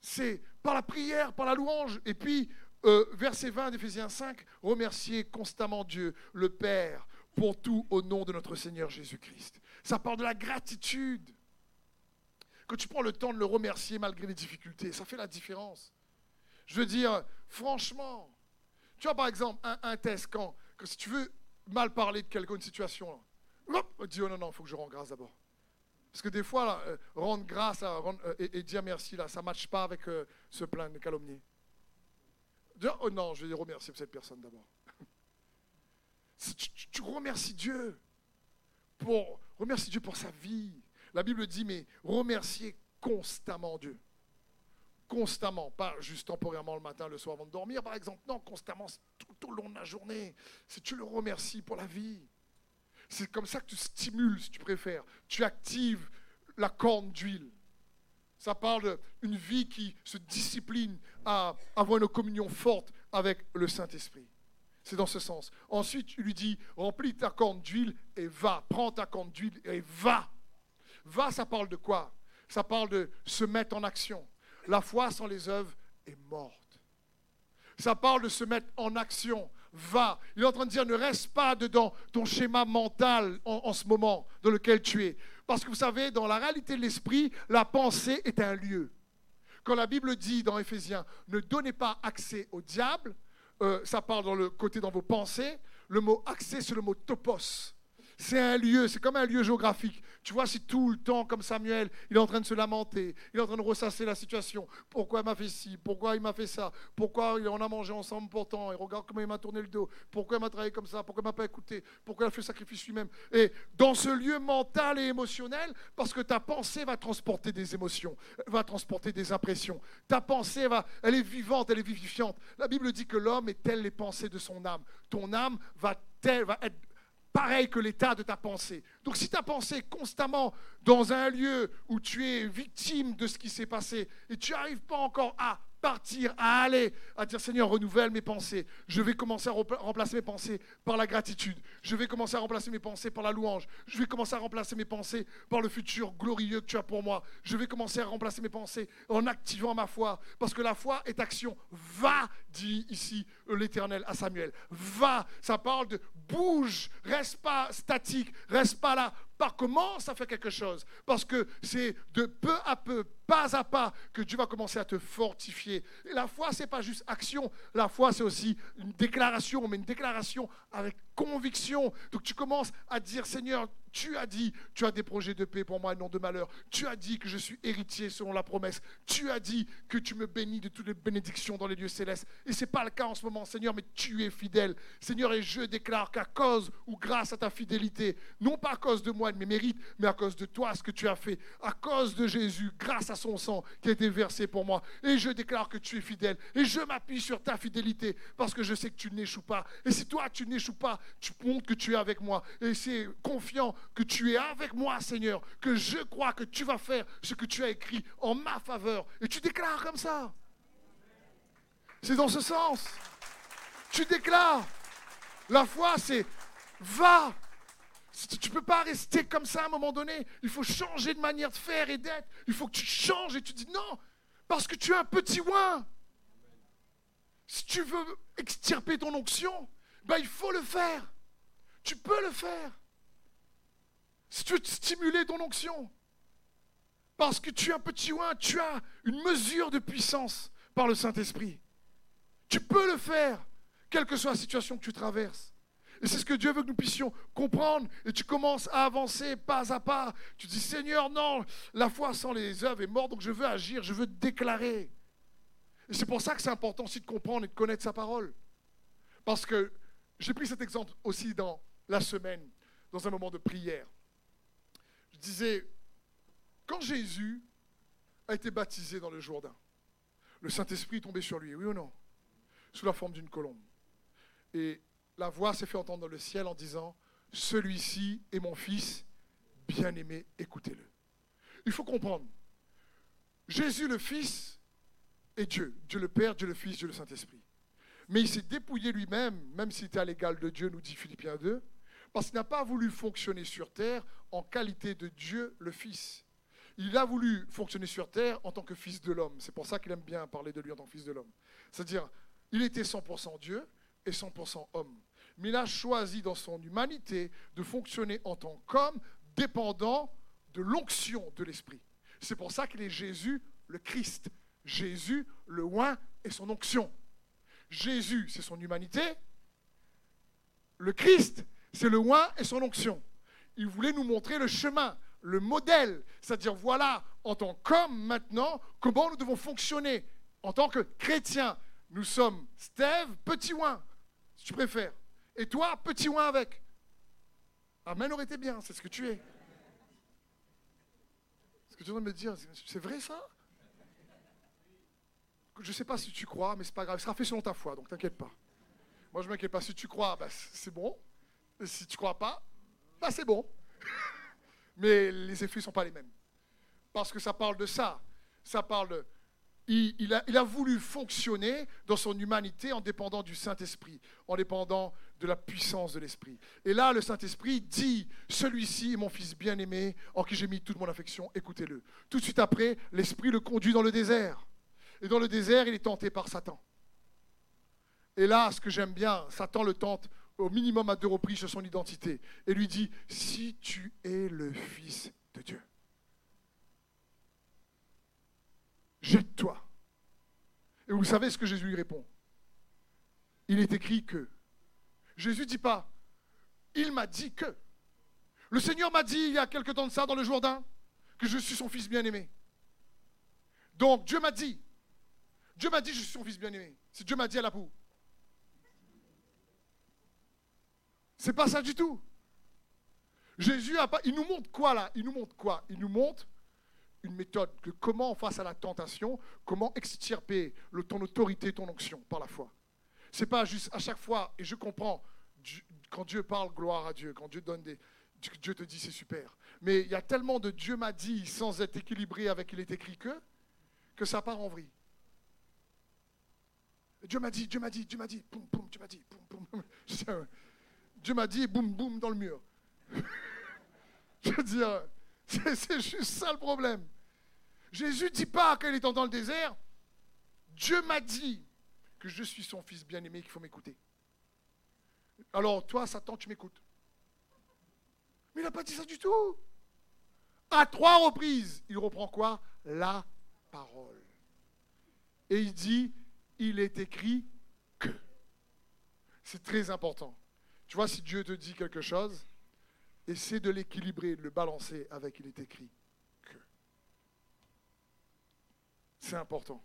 C'est par la prière, par la louange. Et puis, euh, verset 20 d'Éphésiens 5, remercier constamment Dieu, le Père, pour tout au nom de notre Seigneur Jésus-Christ. Ça parle de la gratitude. Que tu prends le temps de le remercier malgré les difficultés, ça fait la différence. Je veux dire, franchement, tu vois par exemple un, test quand, si tu veux mal parler de quelqu'un, une situation, on dit, oh non, non, il faut que je rende grâce d'abord. Parce que des fois, euh, rendre grâce euh, et, dire merci, là, ça ne matche pas avec euh, ce plein de calomnier. Dire, oh non, je vais remercier cette personne d'abord. tu, tu, remercies Dieu pour remercie Dieu pour sa vie. La Bible dit, mais remercier constamment Dieu. Constamment, pas juste temporairement le matin, le soir avant de dormir, par exemple. Non, constamment, tout au long de la journée. Si tu le remercies pour la vie. C'est comme ça que tu stimules, si tu préfères. Tu actives la corne d'huile. Ça parle d'une vie qui se discipline à avoir une communion forte avec le Saint-Esprit. C'est dans ce sens. Ensuite, tu lui dis, remplis ta corne d'huile et va. Prends ta corne d'huile et va. Va, ça parle de quoi? Ça parle de se mettre en action. La foi sans les œuvres est morte. Ça parle de se mettre en action va. Il est en train de dire, ne reste pas dedans ton schéma mental en, ce moment dans lequel tu es. Parce que vous savez, dans la réalité de l'esprit, la pensée est un lieu. Quand la Bible dit dans Éphésiens, ne donnez pas accès au diable, euh, ça parle dans le côté dans vos pensées, le mot accès, c'est le mot topos. C'est un lieu, c'est comme un lieu géographique. Tu vois, si tout le temps, comme Samuel, il est en train de se lamenter, il est en train de ressasser la situation. Pourquoi il m'a fait ci? Pourquoi il m'a fait ça? Pourquoi on a mangé ensemble pourtant? Et regarde comment il m'a tourné le dos. Pourquoi il m'a travaillé comme ça? Pourquoi il m'a pas écouté? Pourquoi il a fait le sacrifice lui-même? Et dans ce lieu mental et émotionnel, parce que ta pensée va transporter des émotions, va transporter des impressions. Ta pensée, va, elle est vivante, elle est vivifiante. La Bible dit que l'homme est tel les pensées de son âme. Ton âme va, tel, va être pareil que l'état de ta pensée. Donc si ta pensée est constamment dans un lieu où tu es victime de ce qui s'est passé et tu n'arrives pas encore à partir, à aller, à dire Seigneur, renouvelle mes pensées. Je vais commencer à remplacer mes pensées par la gratitude. Je vais commencer à remplacer mes pensées par la louange. Je vais commencer à remplacer mes pensées par le futur glorieux que tu as pour moi. Je vais commencer à remplacer mes pensées en activant ma foi. Parce que la foi est action. Va, dit ici l'Éternel à Samuel. Va. Ça parle de bouge. Reste pas statique. Reste pas là. Par commence à faire quelque chose? Parce que c'est de peu à peu, pas à pas, que Dieu va commencer à te fortifier. Et la foi, c'est pas juste action. La foi, c'est aussi une déclaration, mais une déclaration avec conviction. Donc tu commences à dire, Seigneur, tu as dit, tu as des projets de paix pour moi et non de malheur. Tu as dit que je suis héritier selon la promesse. Tu as dit que tu me bénis de toutes les bénédictions dans les lieux célestes. Et ce n'est pas le cas en ce moment, Seigneur, mais tu es fidèle. Seigneur, et je déclare qu'à cause ou grâce à ta fidélité, non pas à cause de moi et de mes mérites, mais à cause de toi, ce que tu as fait, à cause de Jésus, grâce à son sang qui a été versé pour moi. Et je déclare que tu es fidèle. Et je m'appuie sur ta fidélité parce que je sais que tu n'échoues pas. Et si toi, tu n'échoues pas, tu montres que tu es avec moi. Et c'est confiant que tu es avec moi, Seigneur, que je crois que tu vas faire ce que tu as écrit en ma faveur. Et tu déclares comme ça. C'est dans ce sens. Tu déclares. La foi, c'est va. Tu ne peux pas rester comme ça à un moment donné. Il faut changer de manière de faire et d'être. Il faut que tu changes et tu dis non, parce que tu es un petit oin. Si tu veux extirper ton onction, ben il faut le faire. Tu peux le faire. Si tu veux stimuler ton onction, parce que tu es un petit oin, tu as une mesure de puissance par le Saint-Esprit. Tu peux le faire, quelle que soit la situation que tu traverses. Et c'est ce que Dieu veut que nous puissions comprendre. Et tu commences à avancer pas à pas. Tu dis, Seigneur, non, la foi sans les œuvres est morte, donc je veux agir, je veux déclarer. Et c'est pour ça que c'est important aussi de comprendre et de connaître sa parole. Parce que j'ai pris cet exemple aussi dans la semaine, dans un moment de prière. Je disais, quand Jésus a été baptisé dans le Jourdain, le Saint-Esprit est tombé sur lui, oui ou non? Sous la forme d'une colombe. Et la voix s'est fait entendre dans le ciel en disant, celui-ci est mon fils bien-aimé, écoutez-le. Il faut comprendre, Jésus le Fils est Dieu, Dieu le Père, Dieu le Fils, Dieu le Saint-Esprit. Mais il s'est dépouillé lui-même, même s'il était à l'égal de Dieu, nous dit Philippiens 2, parce qu'il n'a pas voulu fonctionner sur terre en qualité de Dieu le Fils. Il a voulu fonctionner sur terre en tant que fils de l'homme. C'est pour ça qu'il aime bien parler de lui en tant que fils de l'homme. C'est-à-dire, il était 100% Dieu et 100% homme. Mais il a choisi dans son humanité de fonctionner en tant qu'homme, dépendant de l'onction de l'Esprit. C'est pour ça qu'il est Jésus le Christ. Jésus le oin et son onction. Jésus, c'est son humanité. Le Christ, c'est le oin et son onction. Il voulait nous montrer le chemin, le modèle, c'est-à-dire voilà, en tant qu'homme maintenant, comment nous devons fonctionner. En tant que chrétien, nous sommes Steve, petit oin, si tu préfères. Et toi, petit oin avec. Amen aurait été bien, c'est ce que tu es. Ce que tu de me dire, c'est vrai ça? Je ne sais pas si tu crois, mais c'est pas grave, ce sera fait selon ta foi, donc t'inquiète pas. Moi, je m'inquiète pas. Si tu crois, bah, c'est bon. Si tu ne crois pas, bah, c'est bon. mais les effets ne sont pas les mêmes. Parce que ça parle de ça. Ça parle de il, a, voulu fonctionner dans son humanité en dépendant du Saint-Esprit, en dépendant de la puissance de l'Esprit. Et là, le Saint-Esprit dit, celui-ci est mon fils bien-aimé, en qui j'ai mis toute mon affection, écoutez-le. Tout de suite après, l'Esprit le conduit dans le désert. Et dans le désert, il est tenté par Satan. Et là, ce que j'aime bien, Satan le tente au minimum à deux reprises sur son identité et lui dit, si tu es le Fils de Dieu. jette-toi. Et vous savez ce que Jésus lui répond? Il est écrit que. Jésus dit pas, il m'a dit que. Le Seigneur m'a dit il y a quelque temps de ça dans le Jourdain que je suis son fils bien-aimé. Donc Dieu m'a dit, Dieu m'a dit je suis son fils bien-aimé. Si Dieu m'a dit à la boue. C'est pas ça du tout. Jésus a pas. Il nous montre quoi là? Il nous montre quoi? Il nous montre une méthode que comment, face à la tentation, comment extirper ton autorité, ton onction par la foi. C'est pas juste à chaque fois, et je comprends quand Dieu parle, gloire à Dieu. Quand Dieu donne des. Dieu te dit c'est super. Mais il y a tellement de Dieu m'a dit sans être équilibré avec il est écrit que, que ça part en vrille. Dieu m'a dit, Dieu m'a dit, Dieu m'a dit, boum, boum, Dieu m'a dit, boum, boum. Dieu m'a dit, boum, boum, dans le mur. Je veux dire, c'est juste ça le problème. Jésus ne dit pas quand il est dans le désert, Dieu m'a dit que je suis son fils bien-aimé, qu'il faut m'écouter. Alors toi, Satan, tu m'écoutes. Mais il n'a pas dit ça du tout. À trois reprises, il reprend quoi? La parole. Et il dit, il est écrit que. C'est très important. Tu vois, si Dieu te dit quelque chose, essaie de l'équilibrer, de le balancer avec il est écrit que. C'est important.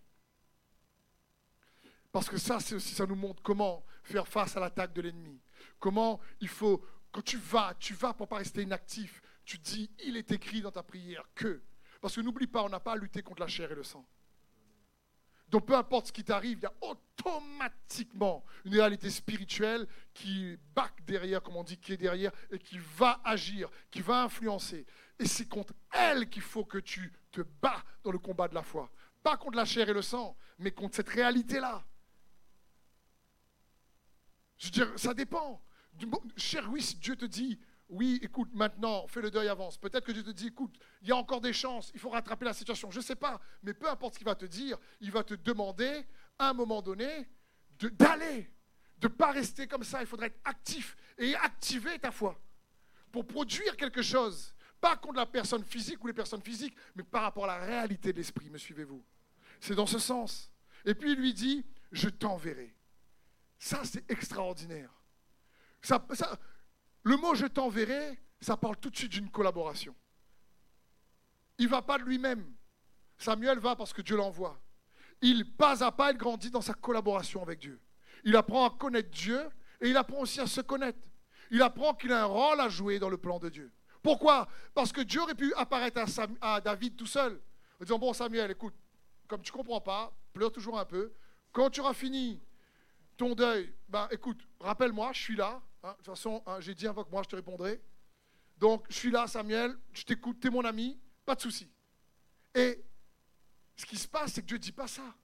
Parce que ça, c'est aussi, ça nous montre comment faire face à l'attaque de l'ennemi. Comment il faut, quand tu vas, tu vas pour pas rester inactif. Tu dis, il est écrit dans ta prière que. Parce que n'oublie pas, on n'a pas à lutter contre la chair et le sang. Donc peu importe ce qui t'arrive, il y a automatiquement une réalité spirituelle qui back derrière, comme on dit, qui est derrière, et qui va agir, qui va influencer. Et c'est contre elle qu'il faut que tu te bats dans le combat de la foi. Pas contre la chair et le sang, mais contre cette réalité-là. Je veux dire, ça dépend. Cher, oui, si Dieu te dit, oui, écoute, maintenant, fais le deuil, avance. Peut-être que Dieu te dit, écoute, il y a encore des chances, il faut rattraper la situation. Je ne sais pas, mais peu importe ce qu'il va te dire, il va te demander, à un moment donné, d'aller, de ne pas rester comme ça. Il faudrait être actif et activer ta foi pour produire quelque chose. Pas contre la personne physique ou les personnes physiques, mais par rapport à la réalité de l'esprit. Me suivez-vous? C'est dans ce sens. Et puis il lui dit, je t'enverrai. Ça, c'est extraordinaire. Ça, le mot je t'enverrai, ça parle tout de suite d'une collaboration. Il ne va pas de lui-même. Samuel va parce que Dieu l'envoie. Il, pas à pas, il grandit dans sa collaboration avec Dieu. Il apprend à connaître Dieu et il apprend aussi à se connaître. Il apprend qu'il a un rôle à jouer dans le plan de Dieu. Pourquoi? Parce que Dieu aurait pu apparaître à, David tout seul, en disant, bon Samuel, écoute, comme tu ne comprends pas, pleure toujours un peu. Quand tu auras fini ton deuil, ben, écoute, rappelle-moi, je suis là. Hein. de toute façon, hein, j'ai dit invoque-moi, je te répondrai. Donc, je suis là, Samuel, je t'écoute, tu es mon ami, pas de souci. Et ce qui se passe, c'est que Dieu ne dit pas ça.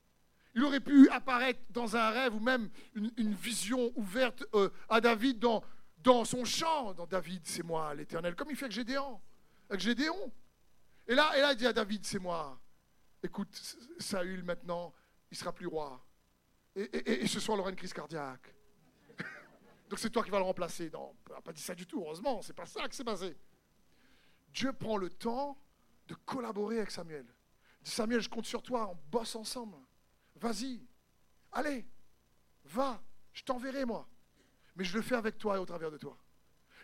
Il aurait pu apparaître dans un rêve ou même une, vision ouverte euh, à David dans, son chant. Dans David, c'est moi, l'Éternel, comme il fait avec Gédéon. Avec Gédéon. Et là, et là, il dit à David, c'est moi. Écoute, Saül, maintenant, il sera plus roi. Et, ce soir, il aura une crise cardiaque. Donc c'est toi qui vas le remplacer. Non, on n'a pas dit ça du tout, heureusement, c'est pas ça que c'est basé. Dieu prend le temps de collaborer avec Samuel. Il dit Samuel, je compte sur toi, on bosse ensemble. Vas-y, allez, va, je t'enverrai moi. Mais je le fais avec toi et au travers de toi.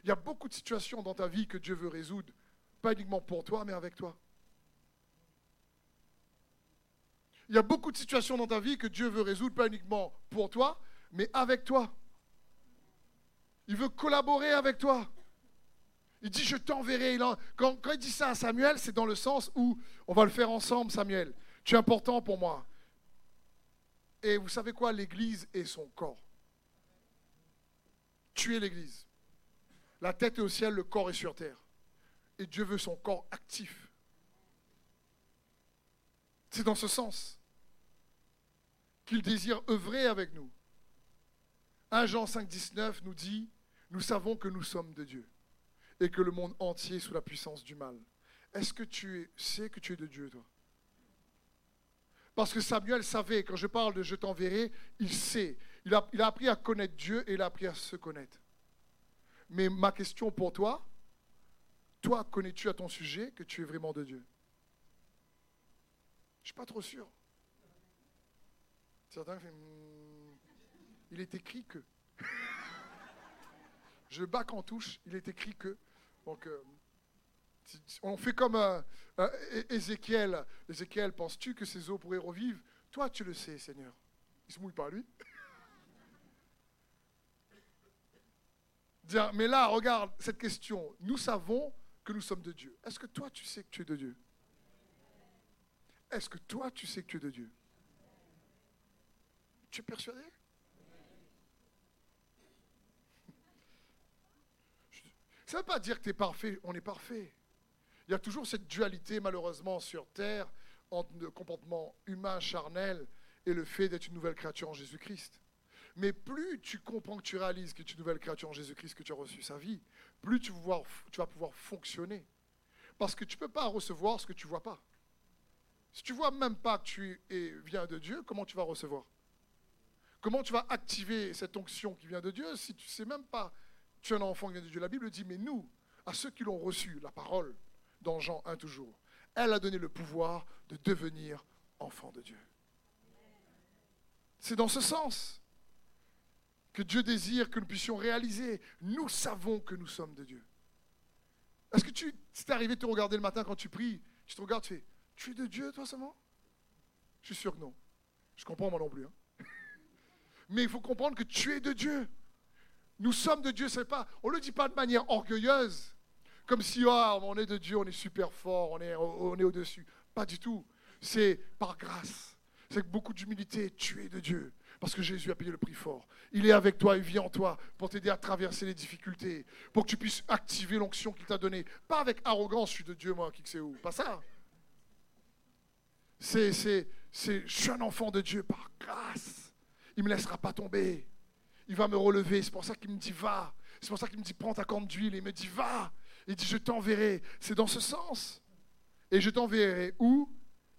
Il y a beaucoup de situations dans ta vie que Dieu veut résoudre, pas uniquement pour toi, mais avec toi. Il y a beaucoup de situations dans ta vie que Dieu veut résoudre, pas uniquement pour toi, mais avec toi. Collaborer avec toi. Il dit, je t'enverrai. Quand, quand il dit ça à Samuel, c'est dans le sens où on va le faire ensemble, Samuel. Tu es important pour moi. Et vous savez quoi? L'Église est son corps. Tu es l'Église. La tête est au ciel, le corps est sur terre. Et Dieu veut son corps actif. C'est dans ce sens qu'il désire œuvrer avec nous. 1 Jean 5, 19 nous dit, nous savons que nous sommes de Dieu et que le monde entier est sous la puissance du mal. Est-ce que tu sais que tu es de Dieu, toi? Parce que Samuel savait, quand je parle de je t'enverrai, il sait. Il a, appris à connaître Dieu et il a appris à se connaître. Mais ma question pour toi, toi, connais-tu à ton sujet que tu es vraiment de Dieu? Je ne suis pas trop sûr. Certains hmm, il est écrit que. Je bac en touche, il est écrit que. Donc, euh, on fait comme euh, euh, Ézéchiel. Ézéchiel, penses-tu que ces eaux pourraient revivre? Toi, tu le sais, Seigneur. Il se mouille pas, lui. mais là, regarde cette question. Nous savons que nous sommes de Dieu. Est-ce que toi, tu sais que tu es de Dieu? Est-ce que toi, tu sais que tu es de Dieu? Tu es persuadé? Ça ne veut pas dire que tu es parfait, on est parfait. Il y a toujours cette dualité, malheureusement, sur Terre, entre le comportement humain charnel et le fait d'être une nouvelle créature en Jésus-Christ. Mais plus tu comprends que tu réalises que tu es une nouvelle créature en Jésus-Christ, que tu as reçu sa vie, plus tu vas pouvoir fonctionner. Parce que tu ne peux pas recevoir ce que tu ne vois pas. Si tu ne vois même pas que tu es, viens de Dieu, comment tu vas recevoir? Comment tu vas activer cette onction qui vient de Dieu si tu ne sais même pas tu es un enfant de Dieu La Bible dit, mais nous, à ceux qui l'ont reçu, la parole, dans Jean 1 toujours, elle a donné le pouvoir de devenir enfant de Dieu. C'est dans ce sens que Dieu désire que nous puissions réaliser. Nous savons que nous sommes de Dieu. Est-ce que tu, c'est arrivé de te regarder le matin quand tu pries, tu te regardes, tu fais, tu es de Dieu toi seulement? Je suis sûr que non. Je comprends moi non plus. Hein. Mais il faut comprendre que tu es de Dieu. Nous sommes de Dieu, c'est pas, on ne le dit pas de manière orgueilleuse, comme si ah, on est de Dieu, on est super fort, on est, au-dessus. Pas du tout. C'est par grâce. C'est avec beaucoup d'humilité, tu es de Dieu. Parce que Jésus a payé le prix fort. Il est avec toi, il vit en toi pour t'aider à traverser les difficultés, pour que tu puisses activer l'onction qu'il t'a donnée. Pas avec arrogance, je suis de Dieu, moi, qui que c'est où. Pas ça. C'est, c'est, c'est, je suis un enfant de Dieu par grâce. Il ne me laissera pas tomber. Il va me relever. C'est pour ça qu'il me dit va. C'est pour ça qu'il me dit prends ta corne d'huile. Il me dit va. Il dit je t'enverrai. C'est dans ce sens. Et je t'enverrai où?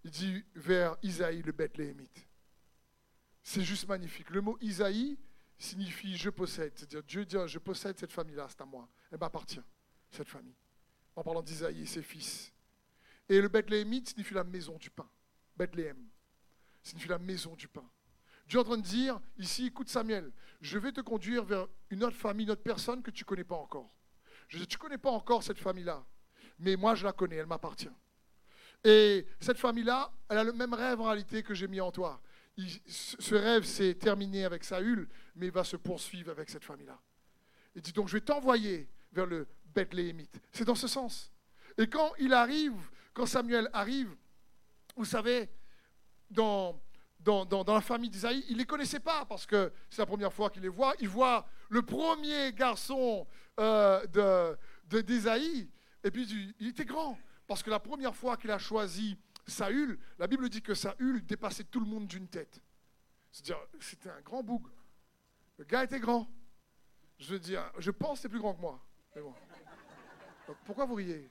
Il dit vers Isaïe le Bethléemite. C'est juste magnifique. Le mot Isaïe signifie je possède. C'est-à-dire Dieu dit je possède cette famille-là, c'est à moi. Elle m'appartient, cette famille. En parlant d'Isaïe et ses fils. Et le Bethléemite signifie la maison du pain. Bethléem signifie la maison du pain. Dieu est en train de dire ici, écoute Samuel, je vais te conduire vers une autre famille, une autre personne que tu ne connais pas encore. Je, tu ne connais pas encore cette famille-là, mais moi je la connais, elle m'appartient. Et cette famille-là, elle a le même rêve en réalité que j'ai mis en toi. ce rêve s'est terminé avec Saül, mais il va se poursuivre avec cette famille-là. Il dit donc je vais t'envoyer vers le Bethléemite. C'est dans ce sens. Et quand il arrive, quand Samuel arrive, vous savez, dans, dans, la famille d'Isaïe, il ne les connaissait pas parce que c'est la première fois qu'il les voit. Il voit le premier garçon euh, d'Isaïe, et puis il était grand. Parce que la première fois qu'il a choisi Saül, la Bible dit que Saül dépassait tout le monde d'une tête. C'est-à-dire, c'était un grand boug. Le gars était grand. Je veux dire, je pense que c'est plus grand que moi. pourquoi vous riez?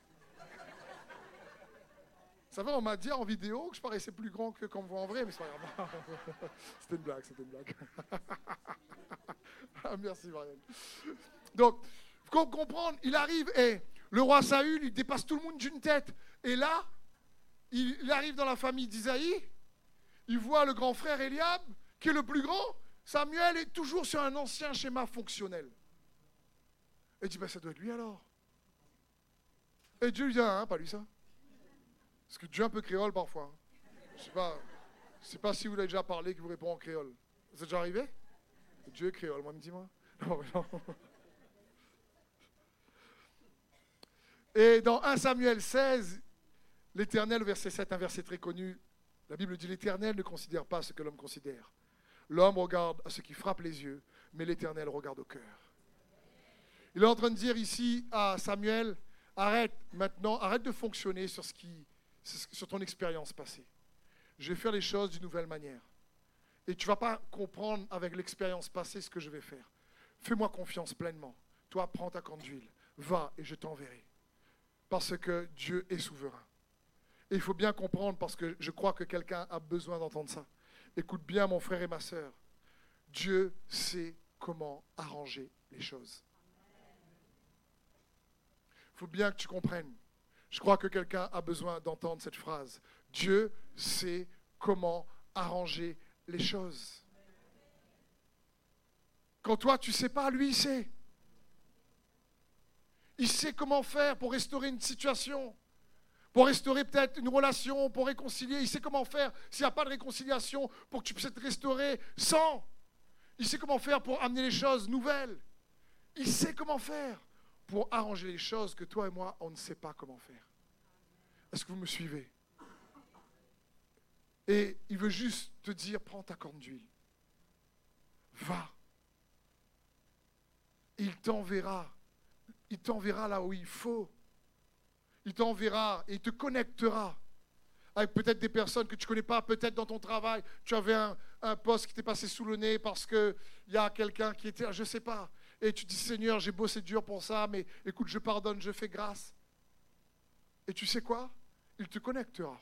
Ça va, on m'a dit en vidéo que je paraissais plus grand que quand on voit en vrai, mais c'est pas grave. c'était une blague, c'était une blague. Ah, merci Marianne. Donc, faut comprendre, il arrive et le roi Saül, il dépasse tout le monde d'une tête. Et là, il, arrive dans la famille d'Isaïe, il voit le grand frère Eliab, qui est le plus grand. Samuel est toujours sur un ancien schéma fonctionnel. Et il dit, ben, ça doit être lui alors. Et Dieu lui dit, hein, pas lui ça. Parce que Dieu est un peu créole parfois. Je ne sais pas, pas si vous l'avez déjà parlé, qu'il vous répond en créole. C'est déjà arrivé? Dieu est créole, moi, me dis-moi. Et dans 1 Samuel 16, l'Éternel, verset 7, un verset très connu, la Bible dit l'Éternel ne considère pas ce que l'homme considère. L'homme regarde à ce qui frappe les yeux, mais l'Éternel regarde au cœur. Il est en train de dire ici à Samuel, arrête maintenant, arrête de fonctionner sur, ce qui, sur ton expérience passée. Je vais faire les choses d'une nouvelle manière. Et tu ne vas pas comprendre avec l'expérience passée ce que je vais faire. Fais-moi confiance pleinement. Toi, prends ta corne d'huile. Va et je t'enverrai parce que Dieu est souverain. Et il faut bien comprendre, parce que je crois que quelqu'un a besoin d'entendre ça. Écoute bien, mon frère et ma sœur. Dieu sait comment arranger les choses. Il faut bien que tu comprennes. Je crois que quelqu'un a besoin d'entendre cette phrase. Dieu sait comment arranger les choses. Quand toi, tu ne sais pas, lui, il sait. Il sait comment faire pour restaurer une situation, pour restaurer peut-être une relation, pour réconcilier. Il sait comment faire s'il n'y a pas de réconciliation, pour que tu puisses être restauré sans. Il sait comment faire pour amener les choses nouvelles. Il sait comment faire pour arranger les choses que toi et moi, on ne sait pas comment faire. Est-ce que vous me suivez? Et il veut juste te dire, prends ta corne d'huile. Va. Il t'enverra il t'enverra là où il faut. Il t'enverra et il te connectera avec peut-être des personnes que tu ne connais pas, peut-être dans ton travail, tu avais un, poste qui t'est passé sous le nez parce qu'il y a quelqu'un qui était, je ne sais pas, et tu dis Seigneur, j'ai bossé dur pour ça, mais écoute, je pardonne, je fais grâce. Et tu sais quoi? Il te connectera.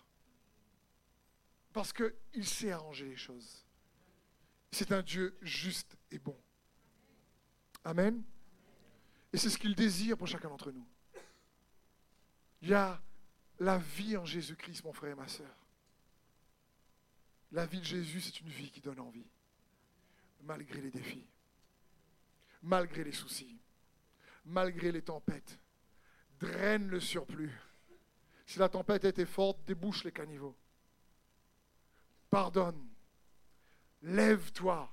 Parce qu'il sait arranger les choses. C'est un Dieu juste et bon. Amen. Et c'est ce qu'il désire pour chacun d'entre nous. Il y a la vie en Jésus-Christ, mon frère et ma soeur. La vie de Jésus, c'est une vie qui donne envie, malgré les défis, malgré les soucis, malgré les tempêtes. Draine le surplus. Si la tempête était forte, débouche les caniveaux. Pardonne. Lève-toi.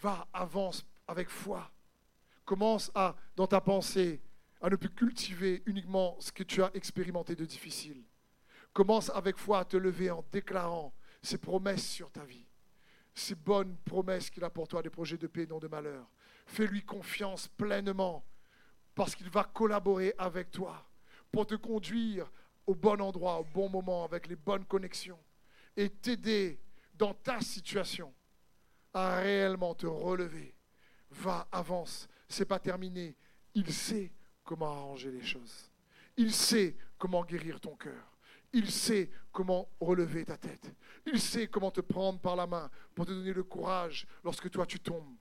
Va, avance avec foi. Commence à, dans ta pensée, à ne plus cultiver uniquement ce que tu as expérimenté de difficile. Commence avec foi à te lever en déclarant ses promesses sur ta vie, ces bonnes promesses qu'il a pour toi, des projets de paix, non de malheur. Fais-lui confiance pleinement parce qu'il va collaborer avec toi pour te conduire au bon endroit, au bon moment, avec les bonnes connexions et t'aider dans ta situation à réellement te relever. Va, avance, c'est pas terminé. Il sait comment arranger les choses. Il sait comment guérir ton cœur. Il sait comment relever ta tête. Il sait comment te prendre par la main pour te donner le courage lorsque toi tu tombes.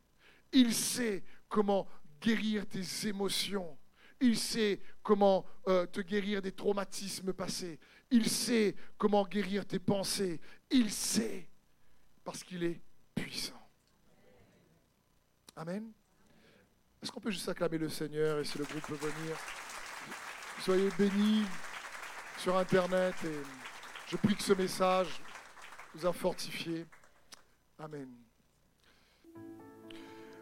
Il sait comment guérir tes émotions. Il sait comment euh, te guérir des traumatismes passés. Il sait comment guérir tes pensées. Il sait parce qu'il est puissant. Amen. Est-ce qu'on peut juste acclamer le Seigneur et si le groupe peut venir? Soyez bénis sur Internet et je prie que ce message vous a fortifié. Amen.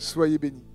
Soyez bénis.